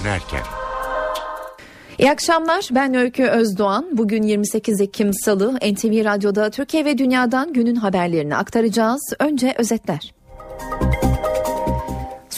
dönerken. İyi akşamlar. Ben Öykü Özdoğan. Bugün 28 Ekim Salı NTV Radyo'da Türkiye ve Dünya'dan günün haberlerini aktaracağız. Önce özetler.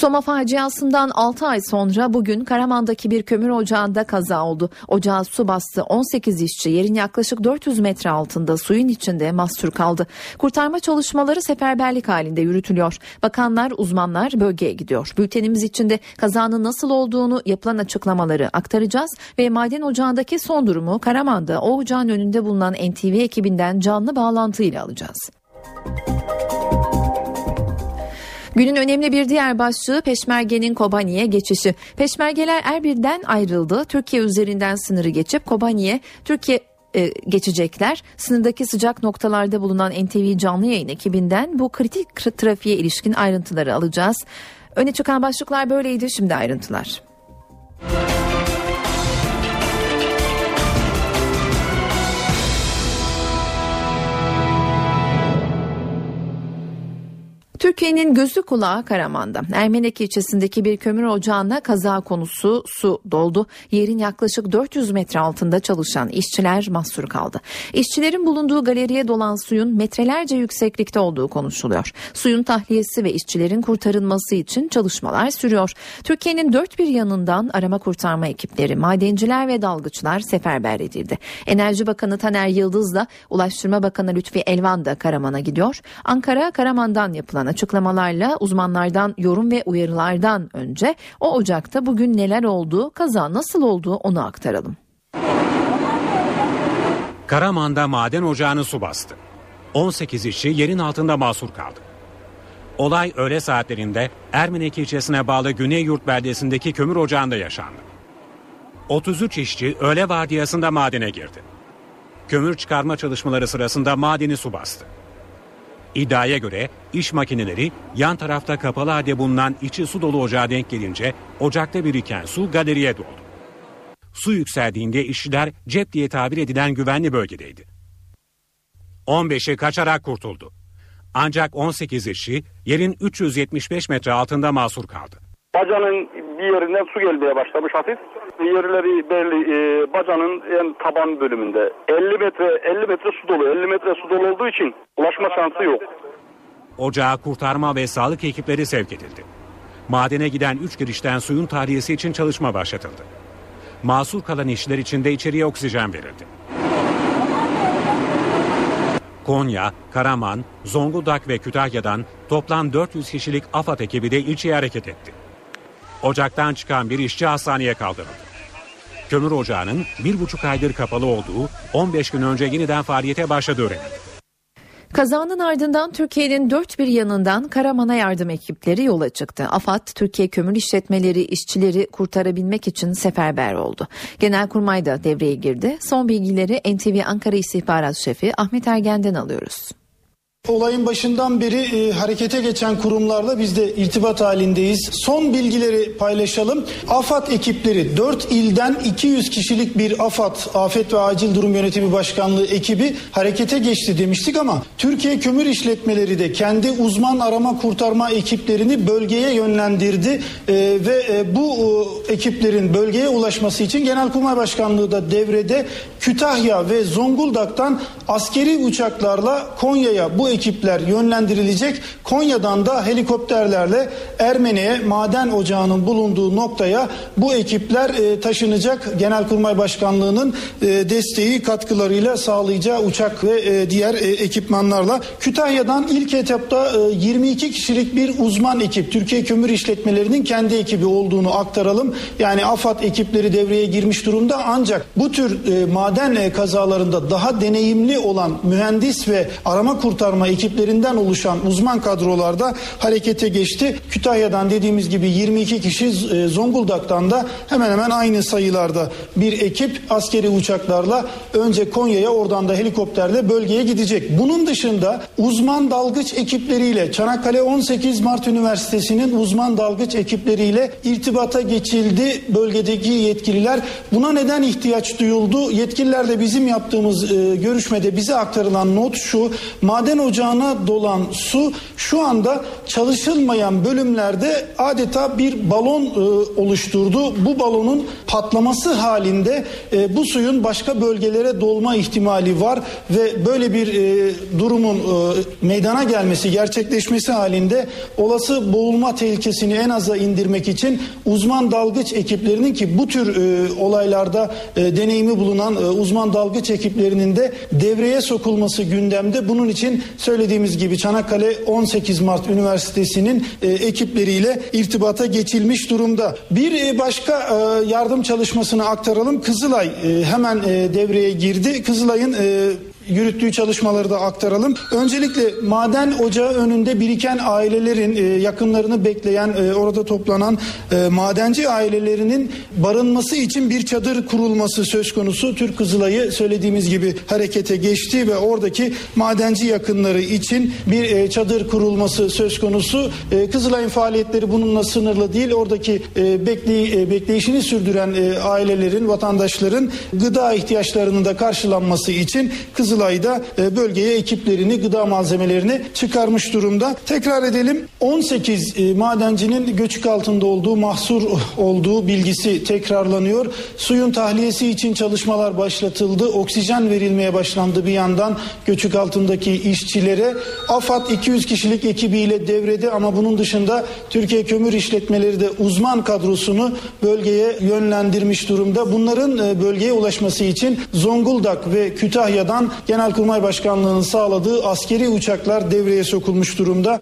Soma faciasından 6 ay sonra bugün Karaman'daki bir kömür ocağında kaza oldu. Ocağı su bastı. 18 işçi yerin yaklaşık 400 metre altında suyun içinde mahsur kaldı. Kurtarma çalışmaları seferberlik halinde yürütülüyor. Bakanlar, uzmanlar bölgeye gidiyor. Bültenimiz içinde kazanın nasıl olduğunu yapılan açıklamaları aktaracağız ve maden ocağındaki son durumu Karaman'da o ocağın önünde bulunan NTV ekibinden canlı bağlantıyla alacağız. Günün önemli bir diğer başlığı Peşmerge'nin Kobani'ye geçişi. Peşmergeler Erbil'den ayrıldı. Türkiye üzerinden sınırı geçip Kobani'ye Türkiye e, geçecekler. Sınırdaki sıcak noktalarda bulunan NTV canlı yayın ekibinden bu kritik trafiğe ilişkin ayrıntıları alacağız. Öne çıkan başlıklar böyleydi şimdi ayrıntılar. Türkiye'nin gözü kulağı Karaman'da. Ermenek ilçesindeki bir kömür ocağına kaza konusu su doldu. Yerin yaklaşık 400 metre altında çalışan işçiler mahsur kaldı. İşçilerin bulunduğu galeriye dolan suyun metrelerce yükseklikte olduğu konuşuluyor. Suyun tahliyesi ve işçilerin kurtarılması için çalışmalar sürüyor. Türkiye'nin dört bir yanından arama kurtarma ekipleri, madenciler ve dalgıçlar seferber edildi. Enerji Bakanı Taner Yıldız'la Ulaştırma Bakanı Lütfi Elvan da Karaman'a gidiyor. Ankara Karaman'dan yapılan açıklamalarla uzmanlardan yorum ve uyarılardan önce o ocakta bugün neler oldu, kaza nasıl oldu onu aktaralım. Karaman'da maden ocağını su bastı. 18 işçi yerin altında mahsur kaldı. Olay öğle saatlerinde Ermenek ilçesine bağlı Güneyyurt beldesindeki kömür ocağında yaşandı. 33 işçi öğle vardiyasında madene girdi. Kömür çıkarma çalışmaları sırasında madeni su bastı. İddiaya göre iş makineleri yan tarafta kapalı halde bulunan içi su dolu ocağa denk gelince ocakta biriken su galeriye doldu. Su yükseldiğinde işçiler cep diye tabir edilen güvenli bölgedeydi. 15'i kaçarak kurtuldu. Ancak 18 işçi yerin 375 metre altında mahsur kaldı. Bacanın bir yerinden su gelmeye başlamış hafif. Yerleri belli e, bacanın en taban bölümünde. 50 metre 50 metre su dolu. 50 metre su dolu olduğu için ulaşma şansı yok. Ocağa kurtarma ve sağlık ekipleri sevk edildi. Madene giden 3 girişten suyun tahliyesi için çalışma başlatıldı. Masur kalan işçiler için de içeriye oksijen verildi. Konya, Karaman, Zonguldak ve Kütahya'dan toplam 400 kişilik AFAD ekibi de ilçeye hareket etti. Ocaktan çıkan bir işçi hastaneye kaldırıldı. Kömür ocağının bir buçuk aydır kapalı olduğu 15 gün önce yeniden faaliyete başladığı öğrenildi. Kazanın ardından Türkiye'nin dört bir yanından Karaman'a yardım ekipleri yola çıktı. AFAD, Türkiye Kömür İşletmeleri işçileri kurtarabilmek için seferber oldu. Genelkurmay da devreye girdi. Son bilgileri NTV Ankara İstihbarat Şefi Ahmet Ergen'den alıyoruz. Olayın başından beri e, harekete geçen kurumlarla biz de irtibat halindeyiz. Son bilgileri paylaşalım. AFAD ekipleri 4 ilden 200 kişilik bir AFAD, Afet ve Acil Durum Yönetimi Başkanlığı ekibi harekete geçti demiştik ama Türkiye Kömür İşletmeleri de kendi uzman arama kurtarma ekiplerini bölgeye yönlendirdi e, ve e, bu e, ekiplerin bölgeye ulaşması için Genelkurmay Başkanlığı da devrede Kütahya ve Zonguldak'tan askeri uçaklarla Konya'ya bu ekipler yönlendirilecek. Konya'dan da helikopterlerle Ermeni'ye maden ocağının bulunduğu noktaya bu ekipler e, taşınacak. Genelkurmay Başkanlığı'nın e, desteği katkılarıyla sağlayacağı uçak ve e, diğer e, ekipmanlarla. Kütahya'dan ilk etapta e, 22 kişilik bir uzman ekip Türkiye Kömür İşletmelerinin kendi ekibi olduğunu aktaralım. Yani AFAD ekipleri devreye girmiş durumda ancak bu tür e, maden e, kazalarında daha deneyimli olan mühendis ve arama kurtarma ekiplerinden oluşan uzman kadrolarda harekete geçti. Kütahya'dan dediğimiz gibi 22 kişi e, Zonguldak'tan da hemen hemen aynı sayılarda bir ekip askeri uçaklarla önce Konya'ya oradan da helikopterle bölgeye gidecek. Bunun dışında uzman dalgıç ekipleriyle Çanakkale 18 Mart Üniversitesi'nin uzman dalgıç ekipleriyle irtibata geçildi bölgedeki yetkililer. Buna neden ihtiyaç duyuldu? Yetkililer de bizim yaptığımız e, görüşmede bize aktarılan not şu. Maden ocağına dolan su şu anda çalışılmayan bölümlerde adeta bir balon e, oluşturdu. Bu balonun patlaması halinde e, bu suyun başka bölgelere dolma ihtimali var ve böyle bir e, durumun e, meydana gelmesi, gerçekleşmesi halinde olası boğulma tehlikesini en aza indirmek için uzman dalgıç ekiplerinin ki bu tür e, olaylarda e, deneyimi bulunan e, uzman dalgıç ekiplerinin de devreye sokulması gündemde. Bunun için söylediğimiz gibi Çanakkale 18 Mart Üniversitesi'nin e, ekipleriyle irtibata geçilmiş durumda. Bir e, başka e, yardım çalışmasını aktaralım. Kızılay hemen devreye girdi. Kızılay'ın yürüttüğü çalışmaları da aktaralım. Öncelikle maden ocağı önünde biriken ailelerin e, yakınlarını bekleyen e, orada toplanan e, madenci ailelerinin barınması için bir çadır kurulması söz konusu. Türk Kızılay'ı söylediğimiz gibi harekete geçti ve oradaki madenci yakınları için bir çadır kurulması söz konusu. E, Kızılay'ın faaliyetleri bununla sınırlı değil. Oradaki bekley, bekleyişini sürdüren ailelerin, vatandaşların gıda ihtiyaçlarının da karşılanması için Kızılay Kızılay'da e, bölgeye ekiplerini, gıda malzemelerini çıkarmış durumda. Tekrar edelim 18 e, madencinin göçük altında olduğu, mahsur olduğu bilgisi tekrarlanıyor. Suyun tahliyesi için çalışmalar başlatıldı. Oksijen verilmeye başlandı bir yandan göçük altındaki işçilere. AFAD 200 kişilik ekibiyle devrede ama bunun dışında Türkiye Kömür İşletmeleri de uzman kadrosunu bölgeye yönlendirmiş durumda. Bunların e, bölgeye ulaşması için Zonguldak ve Kütahya'dan Genelkurmay Başkanlığı'nın sağladığı askeri uçaklar devreye sokulmuş durumda.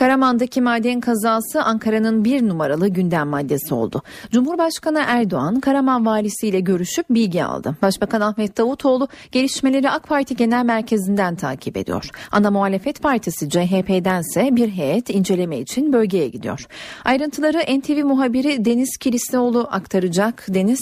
Karaman'daki maden kazası Ankara'nın bir numaralı gündem maddesi oldu. Cumhurbaşkanı Erdoğan Karaman valisiyle görüşüp bilgi aldı. Başbakan Ahmet Davutoğlu gelişmeleri AK Parti Genel Merkezi'nden takip ediyor. Ana muhalefet partisi CHP'dense bir heyet inceleme için bölgeye gidiyor. Ayrıntıları NTV muhabiri Deniz Kilislioğlu aktaracak. Deniz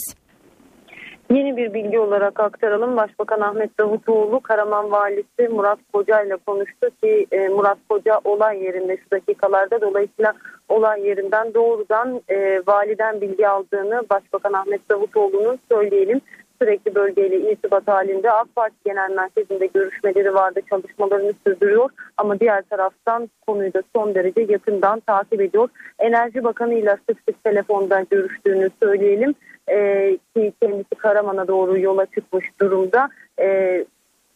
Yeni bir bilgi olarak aktaralım. Başbakan Ahmet Davutoğlu Karaman Valisi Murat Koca ile konuştu ki e, Murat Koca olay yerinde şu dakikalarda dolayısıyla olay yerinden doğrudan e, validen bilgi aldığını Başbakan Ahmet Davutoğlu'nun söyleyelim. Sürekli bölgeyle irtibat halinde AK Parti Genel Merkezi'nde görüşmeleri vardı, çalışmalarını sürdürüyor. Ama diğer taraftan konuyu da son derece yakından takip ediyor. Enerji Bakanı ile sık sık telefonda görüştüğünü söyleyelim e, ki kendisi Karaman'a doğru yola çıkmış durumda. E,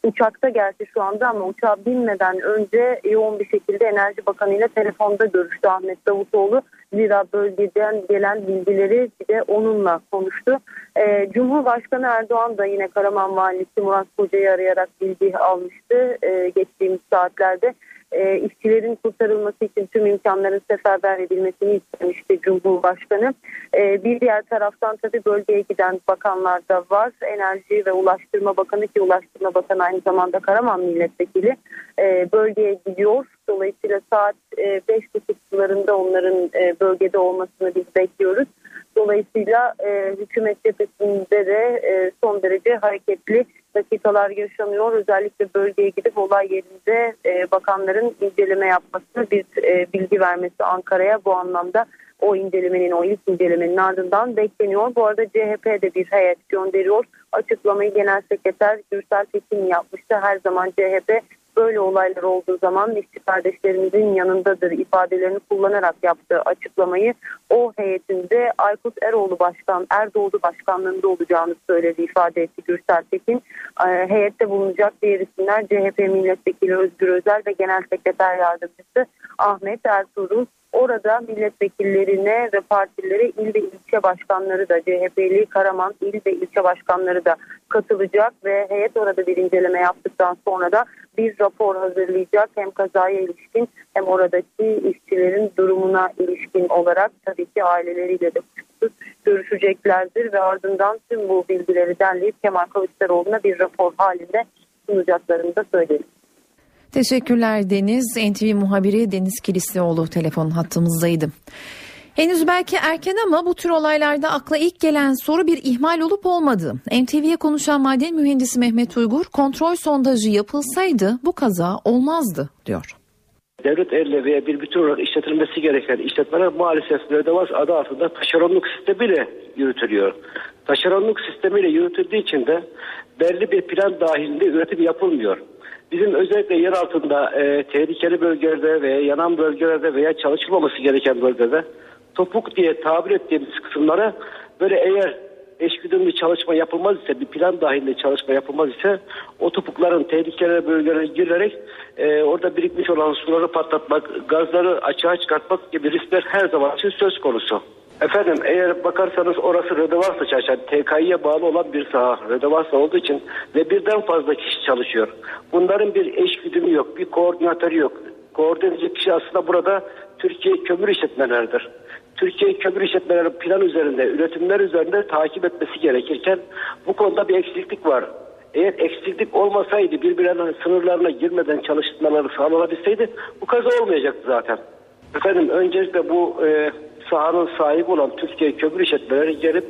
uçakta gerçi şu anda ama uçağa binmeden önce yoğun bir şekilde Enerji Bakanı ile telefonda görüştü Ahmet Davutoğlu. Zira bölgeden gelen bilgileri bir de onunla konuştu. Ee, Cumhurbaşkanı Erdoğan da yine Karaman Valisi Murat Koca'yı arayarak bilgi almıştı ee, geçtiğimiz saatlerde e, işçilerin kurtarılması için tüm imkanların seferber edilmesini istemişti Cumhurbaşkanı. E, bir diğer taraftan tabii bölgeye giden bakanlar da var. Enerji ve Ulaştırma Bakanı ki Ulaştırma Bakanı aynı zamanda Karaman Milletvekili e, bölgeye gidiyor. Dolayısıyla saat e, 5.30 sularında onların e, bölgede olmasını biz bekliyoruz. Dolayısıyla e, hükümet cephesinde de e, son derece hareketli dakikalar yaşanıyor. Özellikle bölgeye gidip olay yerinde e, bakanların inceleme yapması, bir e, bilgi vermesi Ankara'ya bu anlamda o incelemenin, o ilk incelemenin ardından bekleniyor. Bu arada CHP de bir heyet gönderiyor. Açıklamayı Genel Sekreter Gürsel Tekin yapmıştı. Her zaman CHP böyle olaylar olduğu zaman işçi kardeşlerimizin yanındadır ifadelerini kullanarak yaptığı açıklamayı o heyetinde Aykut Eroğlu Başkan, Erdoğdu Başkanlığında olacağını söyledi ifade etti Gürsel Tekin. E, heyette bulunacak diğer isimler CHP Milletvekili Özgür Özel ve Genel Sekreter Yardımcısı Ahmet Ertuğrul Orada milletvekillerine ve partilere il ve ilçe başkanları da CHP'li Karaman il ve ilçe başkanları da katılacak ve heyet orada bir inceleme yaptıktan sonra da bir rapor hazırlayacak hem kazaya ilişkin hem oradaki işçilerin durumuna ilişkin olarak tabii ki aileleriyle de görüşeceklerdir ve ardından tüm bu bilgileri derleyip Kemal Kılıçdaroğlu'na bir rapor halinde sunacaklarını da söyleyelim. Teşekkürler Deniz. NTV muhabiri Deniz Kilislioğlu telefon hattımızdaydı. Henüz belki erken ama bu tür olaylarda akla ilk gelen soru bir ihmal olup olmadığı. NTV'ye konuşan maden mühendisi Mehmet Uygur kontrol sondajı yapılsaydı bu kaza olmazdı diyor. Devlet elle veya bir bütün olarak işletilmesi gereken işletmeler maalesef müredevat adı altında taşeronluk sistemiyle yürütülüyor. Taşeronluk sistemiyle yürütüldüğü için de belli bir plan dahilinde üretim yapılmıyor. Bizim özellikle yer altında e, tehlikeli bölgelerde veya yanan bölgelerde veya çalışılmaması gereken bölgelerde topuk diye tabir ettiğimiz kısımlara böyle eğer eşgüdümlü çalışma yapılmaz ise bir plan dahilinde çalışma yapılmaz ise o topukların tehlikeli bölgelere girerek e, orada birikmiş olan suları patlatmak, gazları açığa çıkartmak gibi riskler her zaman için söz konusu. Efendim eğer bakarsanız orası Rödevarsa çalışan, TKİ'ye bağlı olan bir saha. Rödevarsa olduğu için ve birden fazla kişi çalışıyor. Bunların bir eş güdümü yok, bir koordinatörü yok. Koordinatör kişi aslında burada Türkiye kömür işletmeleridir. Türkiye kömür işletmeleri plan üzerinde, üretimler üzerinde takip etmesi gerekirken bu konuda bir eksiklik var. Eğer eksiklik olmasaydı birbirlerinin sınırlarına girmeden çalışmaları sağlanabilseydi bu kaza olmayacaktı zaten. Efendim öncelikle bu e, sahanın sahibi olan Türkiye Kömür İşletmeleri gelip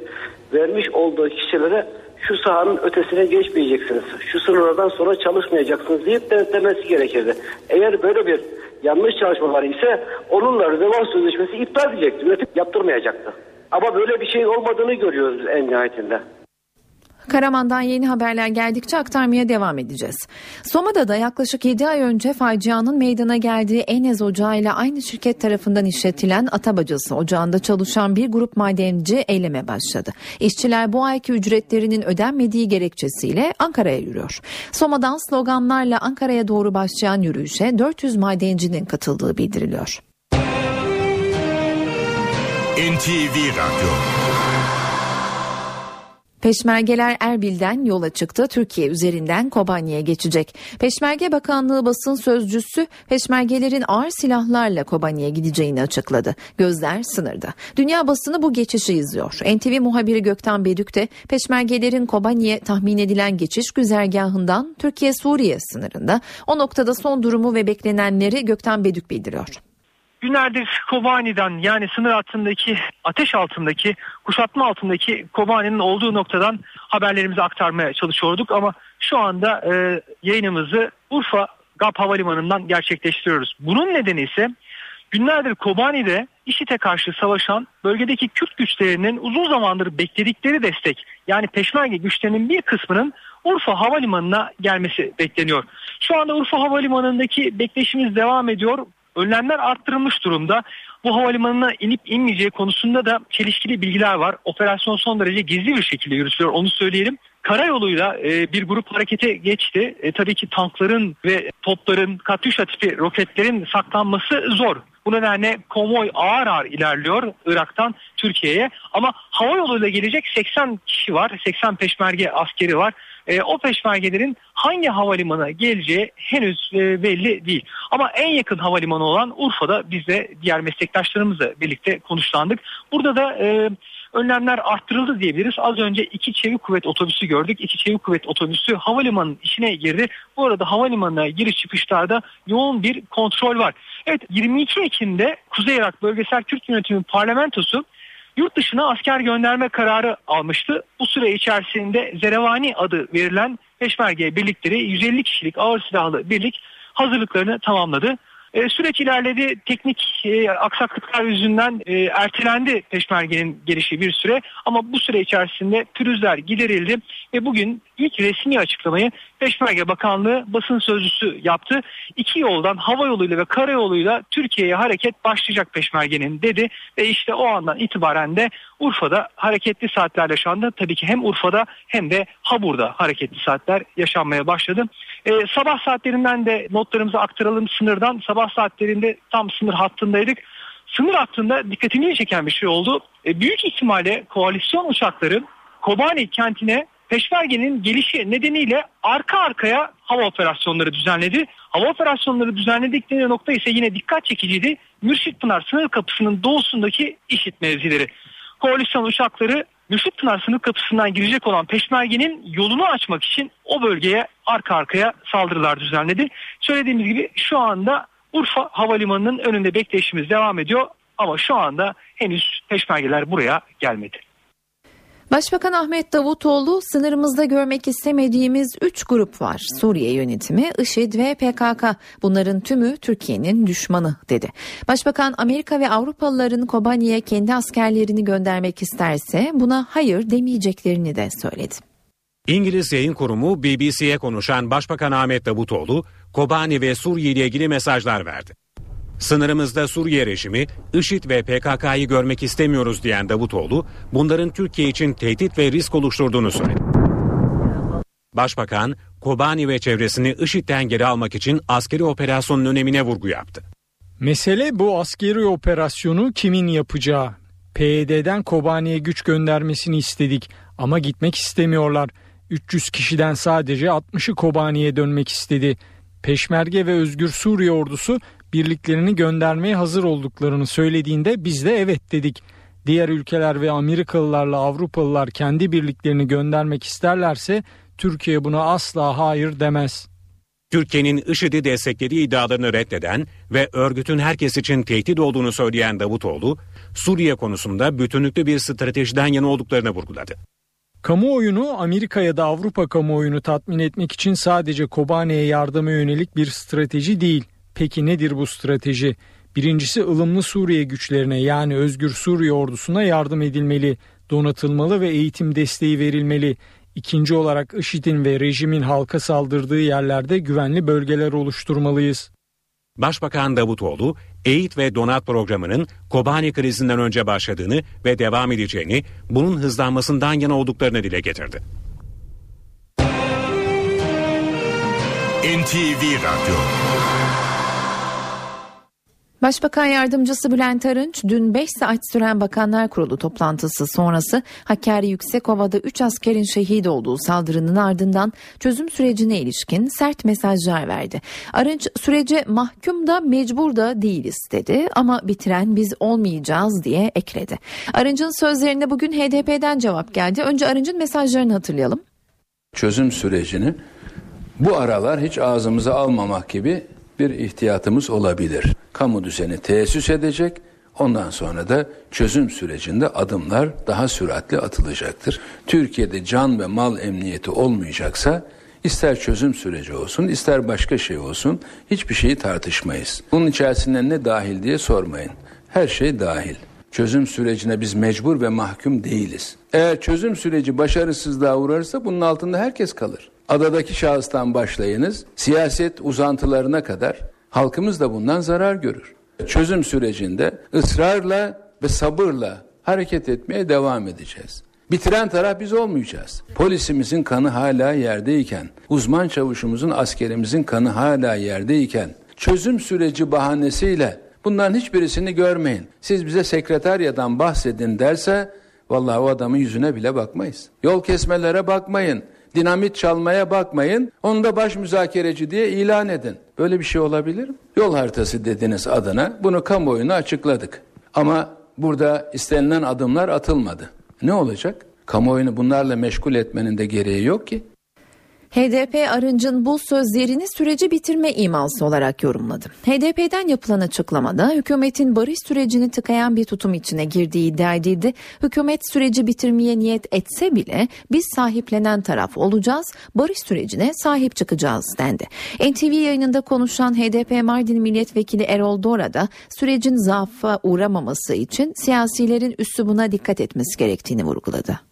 vermiş olduğu kişilere şu sahanın ötesine geçmeyeceksiniz. Şu sınırlardan sonra çalışmayacaksınız deyip denetlemesi gerekirdi. Eğer böyle bir yanlış çalışmalar ise onunla rezervasyon sözleşmesi iptal edecekti. Üretim yaptırmayacaktı. Ama böyle bir şey olmadığını görüyoruz en nihayetinde. Karaman'dan yeni haberler geldikçe aktarmaya devam edeceğiz. Soma'da da yaklaşık 7 ay önce facianın meydana geldiği Enez Ocağı ile aynı şirket tarafından işletilen Atabacası Ocağı'nda çalışan bir grup madenci eyleme başladı. İşçiler bu ayki ücretlerinin ödenmediği gerekçesiyle Ankara'ya yürüyor. Soma'dan sloganlarla Ankara'ya doğru başlayan yürüyüşe 400 madencinin katıldığı bildiriliyor. NTV Radyo Peşmergeler Erbil'den yola çıktı. Türkiye üzerinden Kobani'ye geçecek. Peşmerge Bakanlığı basın sözcüsü peşmergelerin ağır silahlarla Kobani'ye gideceğini açıkladı. Gözler sınırda. Dünya basını bu geçişi izliyor. NTV muhabiri Gökten Bedük de peşmergelerin Kobani'ye tahmin edilen geçiş güzergahından Türkiye-Suriye sınırında. O noktada son durumu ve beklenenleri Gökten Bedük bildiriyor. Günlerdir Kobani'den yani sınır altındaki ateş altındaki kuşatma altındaki Kobani'nin olduğu noktadan haberlerimizi aktarmaya çalışıyorduk ama şu anda e, yayınımızı Urfa GAP Havalimanı'ndan gerçekleştiriyoruz. Bunun nedeni ise günlerdir Kobani'de IŞİD'e karşı savaşan bölgedeki Kürt güçlerinin uzun zamandır bekledikleri destek yani peşmerge güçlerinin bir kısmının Urfa Havalimanı'na gelmesi bekleniyor. Şu anda Urfa Havalimanı'ndaki bekleşimiz devam ediyor önlemler arttırılmış durumda. Bu havalimanına inip inmeyeceği konusunda da çelişkili bilgiler var. Operasyon son derece gizli bir şekilde yürütülüyor onu söyleyelim. Karayoluyla e, bir grup harekete geçti. E, tabii ki tankların ve topların, katyuşa tipi roketlerin saklanması zor. Bu nedenle konvoy ağır ağır ilerliyor Irak'tan Türkiye'ye. Ama hava yoluyla gelecek 80 kişi var, 80 peşmerge askeri var. E, o peşmergelerin hangi havalimanına geleceği henüz e, belli değil. Ama en yakın havalimanı olan Urfa'da biz de diğer meslektaşlarımızla birlikte konuşlandık. Burada da e, önlemler arttırıldı diyebiliriz. Az önce iki çevik kuvvet otobüsü gördük. İki çevik kuvvet otobüsü havalimanının içine girdi. Bu arada havalimanına giriş çıkışlarda yoğun bir kontrol var. Evet 22 Ekim'de Kuzey Irak Bölgesel Kürt Yönetimi Parlamentosu yurt dışına asker gönderme kararı almıştı. Bu süre içerisinde Zerevani adı verilen Peşmerge birlikleri 150 kişilik ağır silahlı birlik hazırlıklarını tamamladı. E, süreç ilerledi. Teknik e, aksaklıklar yüzünden e, ertelendi peşmergenin gelişi bir süre. Ama bu süre içerisinde pürüzler giderildi ve bugün ilk resmi açıklamayı Peşmerge Bakanlığı basın sözcüsü yaptı. İki yoldan hava yoluyla ve karayoluyla Türkiye'ye hareket başlayacak Peşmerge'nin dedi ve işte o andan itibaren de Urfa'da hareketli saatler yaşandı. Tabii ki hem Urfa'da hem de Habur'da hareketli saatler yaşanmaya başladı. Ee, sabah saatlerinden de notlarımızı aktaralım sınırdan. Sabah saatlerinde tam sınır hattındaydık. Sınır hattında dikkatimi çeken bir şey oldu. Ee, büyük ihtimalle koalisyon uçakları Kobani kentine Peşmerge'nin gelişi nedeniyle arka arkaya hava operasyonları düzenledi. Hava operasyonları düzenledikleri nokta ise yine dikkat çekiciydi. Mürşit Pınar sınır kapısının doğusundaki işit mevzileri. Koalisyon uçakları Mürşit Pınar sınır kapısından girecek olan Peşmerge'nin yolunu açmak için o bölgeye arka arkaya saldırılar düzenledi. Söylediğimiz gibi şu anda Urfa Havalimanı'nın önünde bekleyişimiz devam ediyor ama şu anda henüz Peşmergeler buraya gelmedi. Başbakan Ahmet Davutoğlu sınırımızda görmek istemediğimiz 3 grup var. Suriye yönetimi, IŞİD ve PKK. Bunların tümü Türkiye'nin düşmanı dedi. Başbakan Amerika ve Avrupalıların Kobani'ye kendi askerlerini göndermek isterse buna hayır demeyeceklerini de söyledi. İngiliz yayın kurumu BBC'ye konuşan Başbakan Ahmet Davutoğlu, Kobani ve Suriye ile ilgili mesajlar verdi. Sınırımızda Suriye rejimi, IŞİD ve PKK'yı görmek istemiyoruz diyen Davutoğlu, bunların Türkiye için tehdit ve risk oluşturduğunu söyledi. Başbakan, Kobani ve çevresini IŞİD'den geri almak için askeri operasyonun önemine vurgu yaptı. Mesele bu askeri operasyonu kimin yapacağı. PYD'den Kobani'ye güç göndermesini istedik ama gitmek istemiyorlar. 300 kişiden sadece 60'ı Kobani'ye dönmek istedi. Peşmerge ve Özgür Suriye ordusu birliklerini göndermeye hazır olduklarını söylediğinde biz de evet dedik. Diğer ülkeler ve Amerikalılarla Avrupalılar kendi birliklerini göndermek isterlerse Türkiye buna asla hayır demez. Türkiye'nin IŞİD'i desteklediği iddialarını reddeden ve örgütün herkes için tehdit olduğunu söyleyen Davutoğlu, Suriye konusunda bütünlüklü bir stratejiden yana olduklarını vurguladı. Kamuoyunu Amerika ya da Avrupa kamuoyunu tatmin etmek için sadece Kobane'ye yardıma yönelik bir strateji değil. Peki nedir bu strateji? Birincisi ılımlı Suriye güçlerine yani Özgür Suriye ordusuna yardım edilmeli, donatılmalı ve eğitim desteği verilmeli. İkinci olarak IŞİD'in ve rejimin halka saldırdığı yerlerde güvenli bölgeler oluşturmalıyız. Başbakan Davutoğlu, Eğit ve Donat programının Kobani krizinden önce başladığını ve devam edeceğini, bunun hızlanmasından yana olduklarını dile getirdi. NTV Radyo Başbakan Yardımcısı Bülent Arınç dün 5 saat süren Bakanlar Kurulu toplantısı sonrası Hakkari Yüksekova'da 3 askerin şehit olduğu saldırının ardından çözüm sürecine ilişkin sert mesajlar verdi. Arınç sürece mahkum da mecbur da değiliz dedi ama bitiren biz olmayacağız diye ekledi. Arınç'ın sözlerine bugün HDP'den cevap geldi. Önce Arınç'ın mesajlarını hatırlayalım. Çözüm sürecini bu aralar hiç ağzımıza almamak gibi bir ihtiyatımız olabilir. Kamu düzeni tesis edecek. Ondan sonra da çözüm sürecinde adımlar daha süratli atılacaktır. Türkiye'de can ve mal emniyeti olmayacaksa ister çözüm süreci olsun ister başka şey olsun hiçbir şeyi tartışmayız. Bunun içerisinde ne dahil diye sormayın. Her şey dahil. Çözüm sürecine biz mecbur ve mahkum değiliz. Eğer çözüm süreci başarısızlığa uğrarsa bunun altında herkes kalır. Adadaki şahıstan başlayınız, siyaset uzantılarına kadar halkımız da bundan zarar görür. Çözüm sürecinde ısrarla ve sabırla hareket etmeye devam edeceğiz. Bitiren taraf biz olmayacağız. Polisimizin kanı hala yerdeyken, uzman çavuşumuzun, askerimizin kanı hala yerdeyken, çözüm süreci bahanesiyle bunların hiçbirisini görmeyin. Siz bize sekreteryadan bahsedin derse, vallahi o adamın yüzüne bile bakmayız. Yol kesmelere bakmayın dinamit çalmaya bakmayın. Onu da baş müzakereci diye ilan edin. Böyle bir şey olabilir mi? Yol haritası dediniz adına bunu kamuoyuna açıkladık. Ama burada istenilen adımlar atılmadı. Ne olacak? Kamuoyunu bunlarla meşgul etmenin de gereği yok ki. HDP Arınç'ın bu sözlerini süreci bitirme iması olarak yorumladı. HDP'den yapılan açıklamada hükümetin barış sürecini tıkayan bir tutum içine girdiği iddia edildi. Hükümet süreci bitirmeye niyet etse bile biz sahiplenen taraf olacağız, barış sürecine sahip çıkacağız dendi. NTV yayınında konuşan HDP Mardin Milletvekili Erol Dora da sürecin zaafa uğramaması için siyasilerin üslubuna dikkat etmesi gerektiğini vurguladı.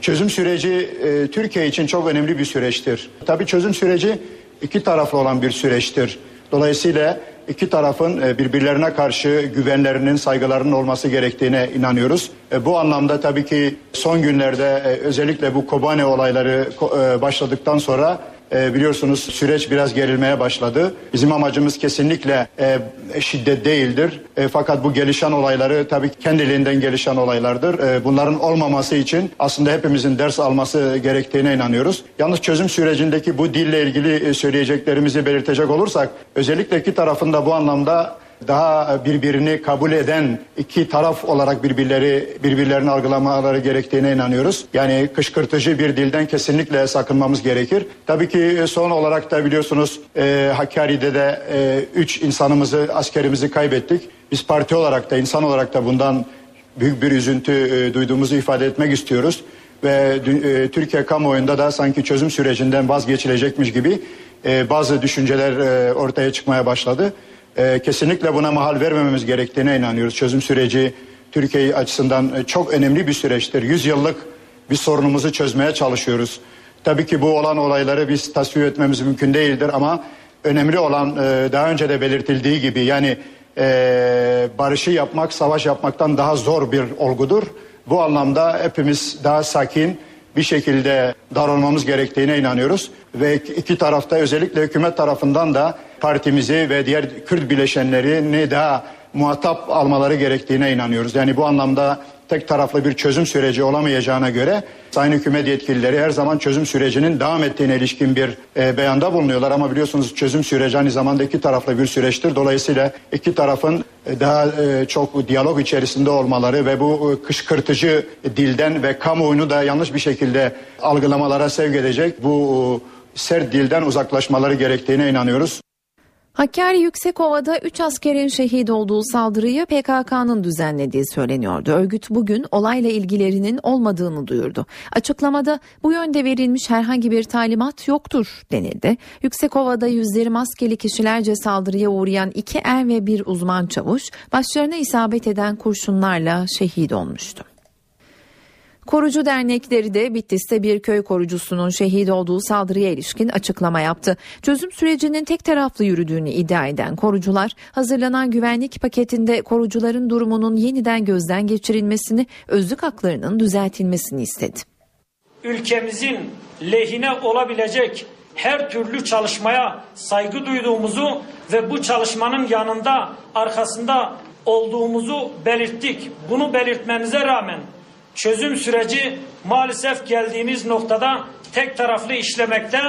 Çözüm süreci e, Türkiye için çok önemli bir süreçtir. Tabii çözüm süreci iki taraflı olan bir süreçtir. Dolayısıyla iki tarafın e, birbirlerine karşı güvenlerinin, saygılarının olması gerektiğine inanıyoruz. E, bu anlamda tabii ki son günlerde e, özellikle bu Kobane olayları e, başladıktan sonra e, biliyorsunuz süreç biraz gerilmeye başladı. Bizim amacımız kesinlikle e, şiddet değildir. E, fakat bu gelişen olayları tabii kendiliğinden gelişen olaylardır. E, bunların olmaması için aslında hepimizin ders alması gerektiğine inanıyoruz. Yalnız çözüm sürecindeki bu dille ilgili e, söyleyeceklerimizi belirtecek olursak özellikle iki tarafında bu anlamda daha birbirini kabul eden iki taraf olarak birbirleri birbirlerini algılamaları gerektiğine inanıyoruz. Yani kışkırtıcı bir dilden kesinlikle sakınmamız gerekir. Tabii ki son olarak da biliyorsunuz e, Hakkari'de de e, üç insanımızı, askerimizi kaybettik. Biz parti olarak da insan olarak da bundan büyük bir üzüntü e, duyduğumuzu ifade etmek istiyoruz. Ve e, Türkiye kamuoyunda da sanki çözüm sürecinden vazgeçilecekmiş gibi e, bazı düşünceler e, ortaya çıkmaya başladı e, kesinlikle buna mahal vermememiz gerektiğine inanıyoruz. Çözüm süreci Türkiye açısından e, çok önemli bir süreçtir. Yüz yıllık bir sorunumuzu çözmeye çalışıyoruz. Tabii ki bu olan olayları biz tasvir etmemiz mümkün değildir ama önemli olan e, daha önce de belirtildiği gibi yani e, barışı yapmak savaş yapmaktan daha zor bir olgudur. Bu anlamda hepimiz daha sakin bir şekilde davranmamız gerektiğine inanıyoruz. Ve iki tarafta özellikle hükümet tarafından da partimizi ve diğer Kürt bileşenlerini daha muhatap almaları gerektiğine inanıyoruz. Yani bu anlamda tek taraflı bir çözüm süreci olamayacağına göre Sayın hükümet yetkilileri her zaman çözüm sürecinin devam ettiğine ilişkin bir e, beyanda bulunuyorlar. Ama biliyorsunuz çözüm süreci aynı zamanda iki taraflı bir süreçtir. Dolayısıyla iki tarafın e, daha e, çok diyalog içerisinde olmaları ve bu e, kışkırtıcı dilden ve kamuoyunu da yanlış bir şekilde algılamalara sevk edecek bu e, sert dilden uzaklaşmaları gerektiğine inanıyoruz. Hakkari Yüksekova'da 3 askerin şehit olduğu saldırıyı PKK'nın düzenlediği söyleniyordu. Örgüt bugün olayla ilgilerinin olmadığını duyurdu. Açıklamada bu yönde verilmiş herhangi bir talimat yoktur denildi. Yüksekova'da yüzleri maskeli kişilerce saldırıya uğrayan iki er ve bir uzman çavuş başlarına isabet eden kurşunlarla şehit olmuştu. Korucu dernekleri de Bitlis'te bir köy korucusunun şehit olduğu saldırıya ilişkin açıklama yaptı. Çözüm sürecinin tek taraflı yürüdüğünü iddia eden korucular hazırlanan güvenlik paketinde korucuların durumunun yeniden gözden geçirilmesini, özlük haklarının düzeltilmesini istedi. Ülkemizin lehine olabilecek her türlü çalışmaya saygı duyduğumuzu ve bu çalışmanın yanında arkasında olduğumuzu belirttik. Bunu belirtmemize rağmen çözüm süreci maalesef geldiğimiz noktada tek taraflı işlemekte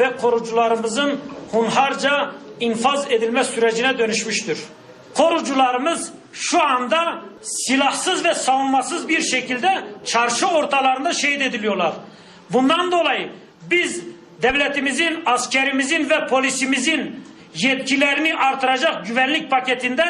ve korucularımızın hunharca infaz edilme sürecine dönüşmüştür. Korucularımız şu anda silahsız ve savunmasız bir şekilde çarşı ortalarında şehit ediliyorlar. Bundan dolayı biz devletimizin, askerimizin ve polisimizin yetkilerini artıracak güvenlik paketinde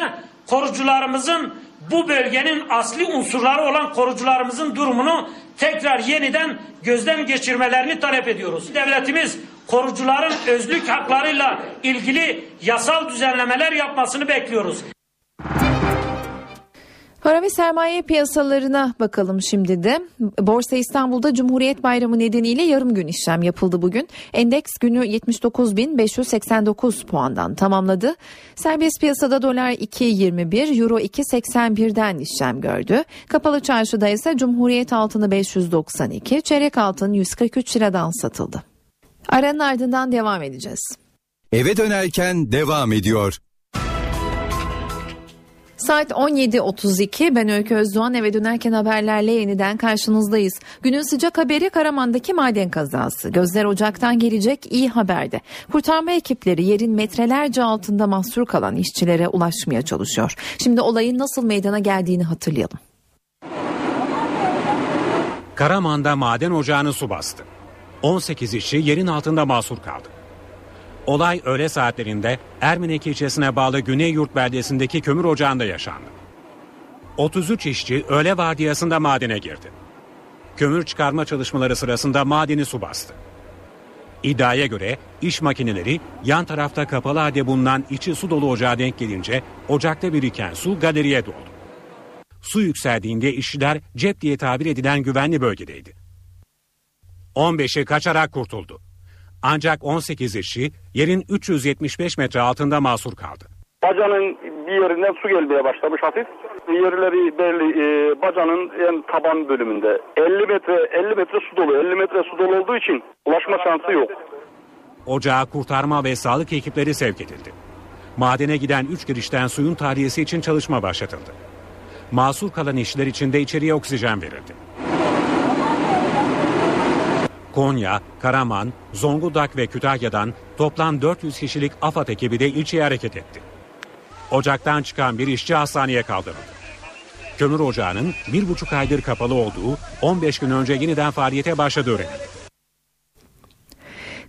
korucularımızın bu bölgenin asli unsurları olan korucularımızın durumunu tekrar yeniden gözden geçirmelerini talep ediyoruz. Devletimiz korucuların özlük haklarıyla ilgili yasal düzenlemeler yapmasını bekliyoruz. Para ve sermaye piyasalarına bakalım şimdi de. Borsa İstanbul'da Cumhuriyet Bayramı nedeniyle yarım gün işlem yapıldı bugün. Endeks günü 79.589 puandan tamamladı. Serbest piyasada dolar 2.21, euro 2.81'den işlem gördü. Kapalı çarşıda ise Cumhuriyet altını 592, çeyrek altın 143 liradan satıldı. Aranın ardından devam edeceğiz. Eve dönerken devam ediyor. Saat 17.32 ben Öykü Özdoğan eve dönerken haberlerle yeniden karşınızdayız. Günün sıcak haberi Karaman'daki maden kazası. Gözler ocaktan gelecek iyi haberde. Kurtarma ekipleri yerin metrelerce altında mahsur kalan işçilere ulaşmaya çalışıyor. Şimdi olayın nasıl meydana geldiğini hatırlayalım. Karaman'da maden ocağını su bastı. 18 işçi yerin altında mahsur kaldı. Olay öğle saatlerinde Ermenek ilçesine bağlı Güneyyurt beldesindeki kömür ocağında yaşandı. 33 işçi öğle vardiyasında madene girdi. Kömür çıkarma çalışmaları sırasında madeni su bastı. İddiaya göre iş makineleri yan tarafta kapalı halde bulunan içi su dolu ocağa denk gelince ocakta biriken su galeriye doldu. Su yükseldiğinde işçiler cep diye tabir edilen güvenli bölgedeydi. 15'i kaçarak kurtuldu. Ancak 18 işçi yerin 375 metre altında mahsur kaldı. Bacanın bir yerinden su gelmeye başlamış hafif. Yerleri belli e, bacanın en taban bölümünde. 50 metre 50 metre su dolu. 50 metre su dolu olduğu için ulaşma şansı yok. Ocağa kurtarma ve sağlık ekipleri sevk edildi. Madene giden 3 girişten suyun tahliyesi için çalışma başlatıldı. Mahsur kalan işçiler için de içeriye oksijen verildi. Konya, Karaman, Zonguldak ve Kütahya'dan toplam 400 kişilik AFAD ekibi de ilçeye hareket etti. Ocaktan çıkan bir işçi hastaneye kaldırıldı. Kömür ocağının bir buçuk aydır kapalı olduğu 15 gün önce yeniden faaliyete başladığı öğrenildi.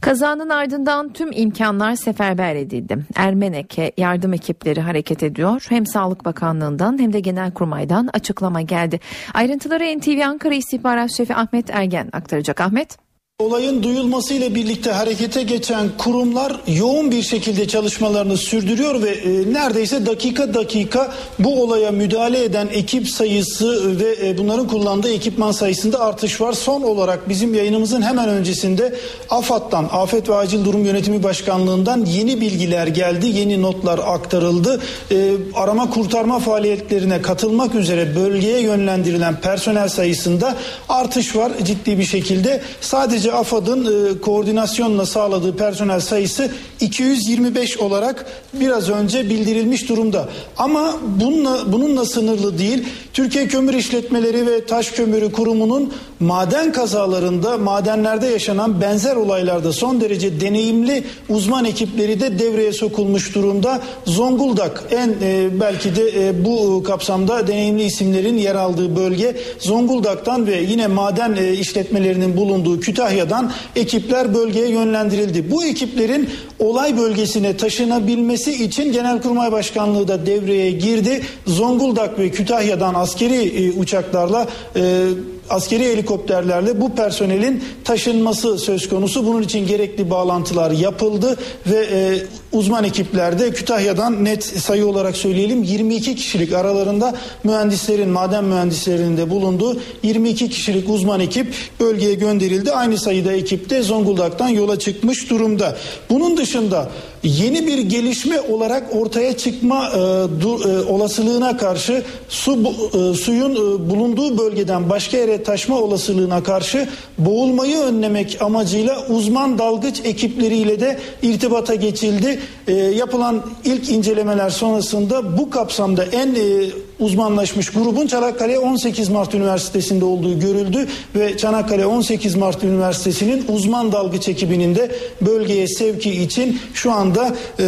Kazanın ardından tüm imkanlar seferber edildi. Ermenek'e yardım ekipleri hareket ediyor. Hem Sağlık Bakanlığı'ndan hem de Genelkurmay'dan açıklama geldi. Ayrıntıları NTV Ankara İstihbarat Şefi Ahmet Ergen aktaracak. Ahmet. Olayın duyulmasıyla birlikte harekete geçen kurumlar yoğun bir şekilde çalışmalarını sürdürüyor ve e, neredeyse dakika dakika bu olaya müdahale eden ekip sayısı ve e, bunların kullandığı ekipman sayısında artış var. Son olarak bizim yayınımızın hemen öncesinde AFAD'dan, Afet ve Acil Durum Yönetimi Başkanlığı'ndan yeni bilgiler geldi, yeni notlar aktarıldı. E, arama kurtarma faaliyetlerine katılmak üzere bölgeye yönlendirilen personel sayısında artış var ciddi bir şekilde. Sadece AFAD'ın e, koordinasyonla sağladığı personel sayısı 225 olarak biraz önce bildirilmiş durumda. Ama bununla, bununla sınırlı değil. Türkiye Kömür İşletmeleri ve Taş Kömürü Kurumu'nun maden kazalarında, madenlerde yaşanan benzer olaylarda son derece deneyimli uzman ekipleri de devreye sokulmuş durumda. Zonguldak en e, belki de e, bu kapsamda deneyimli isimlerin yer aldığı bölge. Zonguldak'tan ve yine maden e, işletmelerinin bulunduğu Kütahya'dan ekipler bölgeye yönlendirildi. Bu ekiplerin olay bölgesine taşınabilmesi için Genelkurmay Başkanlığı da devreye girdi. Zonguldak ve Kütahya'dan askeri e, uçaklarla e, askeri helikopterlerle bu personelin taşınması söz konusu. Bunun için gerekli bağlantılar yapıldı ve e, uzman ekiplerde Kütahya'dan net sayı olarak söyleyelim 22 kişilik aralarında mühendislerin, maden mühendislerinin de bulunduğu 22 kişilik uzman ekip bölgeye gönderildi. Aynı sayıda ekip de Zonguldak'tan yola çıkmış durumda. Bunun dışında yeni bir gelişme olarak ortaya çıkma e, du, e, olasılığına karşı su e, suyun e, bulunduğu bölgeden başka yere taşma olasılığına karşı boğulmayı önlemek amacıyla uzman dalgıç ekipleriyle de irtibata geçildi. E, yapılan ilk incelemeler sonrasında bu kapsamda en e, uzmanlaşmış grubun Çanakkale 18 Mart Üniversitesi'nde olduğu görüldü ve Çanakkale 18 Mart Üniversitesi'nin uzman dalgıç ekibinin de bölgeye sevki için şu anda e,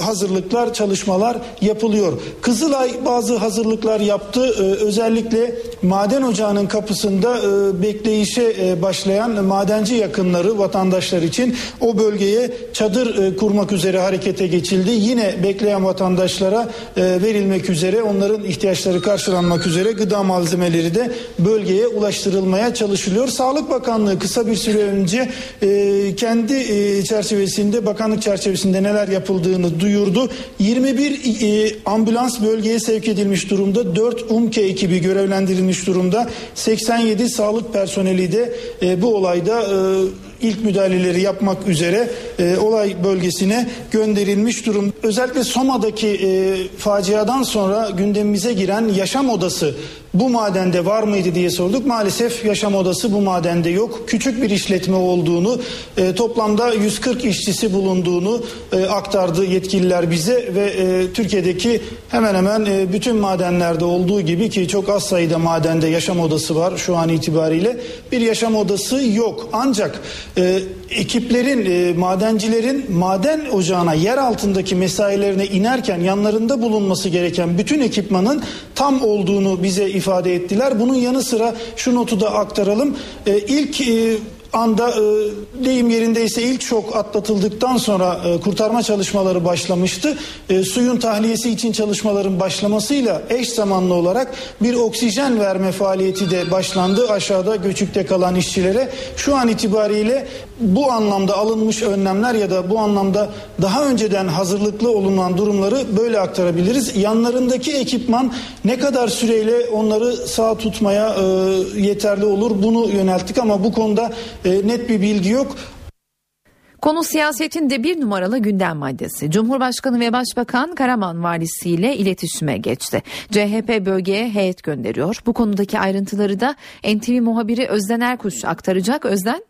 hazırlıklar, çalışmalar yapılıyor. Kızılay bazı hazırlıklar yaptı. E, özellikle maden ocağının kapısında e, bekleyişe e, başlayan madenci yakınları vatandaşlar için o bölgeye çadır e, kurmak üzere harekete geçildi. Yine bekleyen vatandaşlara e, verilmek üzere onların ihtiyaçları karşılanmak üzere gıda malzemeleri de bölgeye ulaştırılmaya çalışılıyor. Sağlık Bakanlığı kısa bir süre önce e, kendi e, çerçevesinde bakanlık çerçevesinde neler yapıldığını duyurdu. 21 e, ambulans bölgeye sevk edilmiş durumda. 4 UMKE ekibi görevlendirilmiş durumda. 87 sağlık personeli de e, bu olayda e, ilk müdahaleleri yapmak üzere e, olay bölgesine gönderilmiş durum. Özellikle Soma'daki e, faciadan sonra gündemimize giren yaşam odası bu madende var mıydı diye sorduk. Maalesef yaşam odası bu madende yok. Küçük bir işletme olduğunu, e, toplamda 140 işçisi bulunduğunu e, aktardı yetkililer bize ve e, Türkiye'deki hemen hemen e, bütün madenlerde olduğu gibi ki çok az sayıda madende yaşam odası var şu an itibariyle bir yaşam odası yok. Ancak e, ekiplerin, e, madencilerin maden ocağına yer altındaki mesailerine inerken yanlarında bulunması gereken bütün ekipmanın tam olduğunu bize ifade ettiler. Bunun yanı sıra şu notu da aktaralım. E, ilk e, anda e, deyim yerindeyse ilk şok atlatıldıktan sonra e, kurtarma çalışmaları başlamıştı. E, suyun tahliyesi için çalışmaların başlamasıyla eş zamanlı olarak bir oksijen verme faaliyeti de başlandı aşağıda göçükte kalan işçilere. Şu an itibariyle bu anlamda alınmış önlemler ya da bu anlamda daha önceden hazırlıklı olunan durumları böyle aktarabiliriz. Yanlarındaki ekipman ne kadar süreyle onları sağ tutmaya e, yeterli olur bunu yönelttik ama bu konuda e, net bir bilgi yok. Konu siyasetin de bir numaralı gündem maddesi. Cumhurbaşkanı ve Başbakan Karaman Valisi ile iletişime geçti. CHP bölgeye heyet gönderiyor. Bu konudaki ayrıntıları da NTV muhabiri Özden Erkuş aktaracak. Özden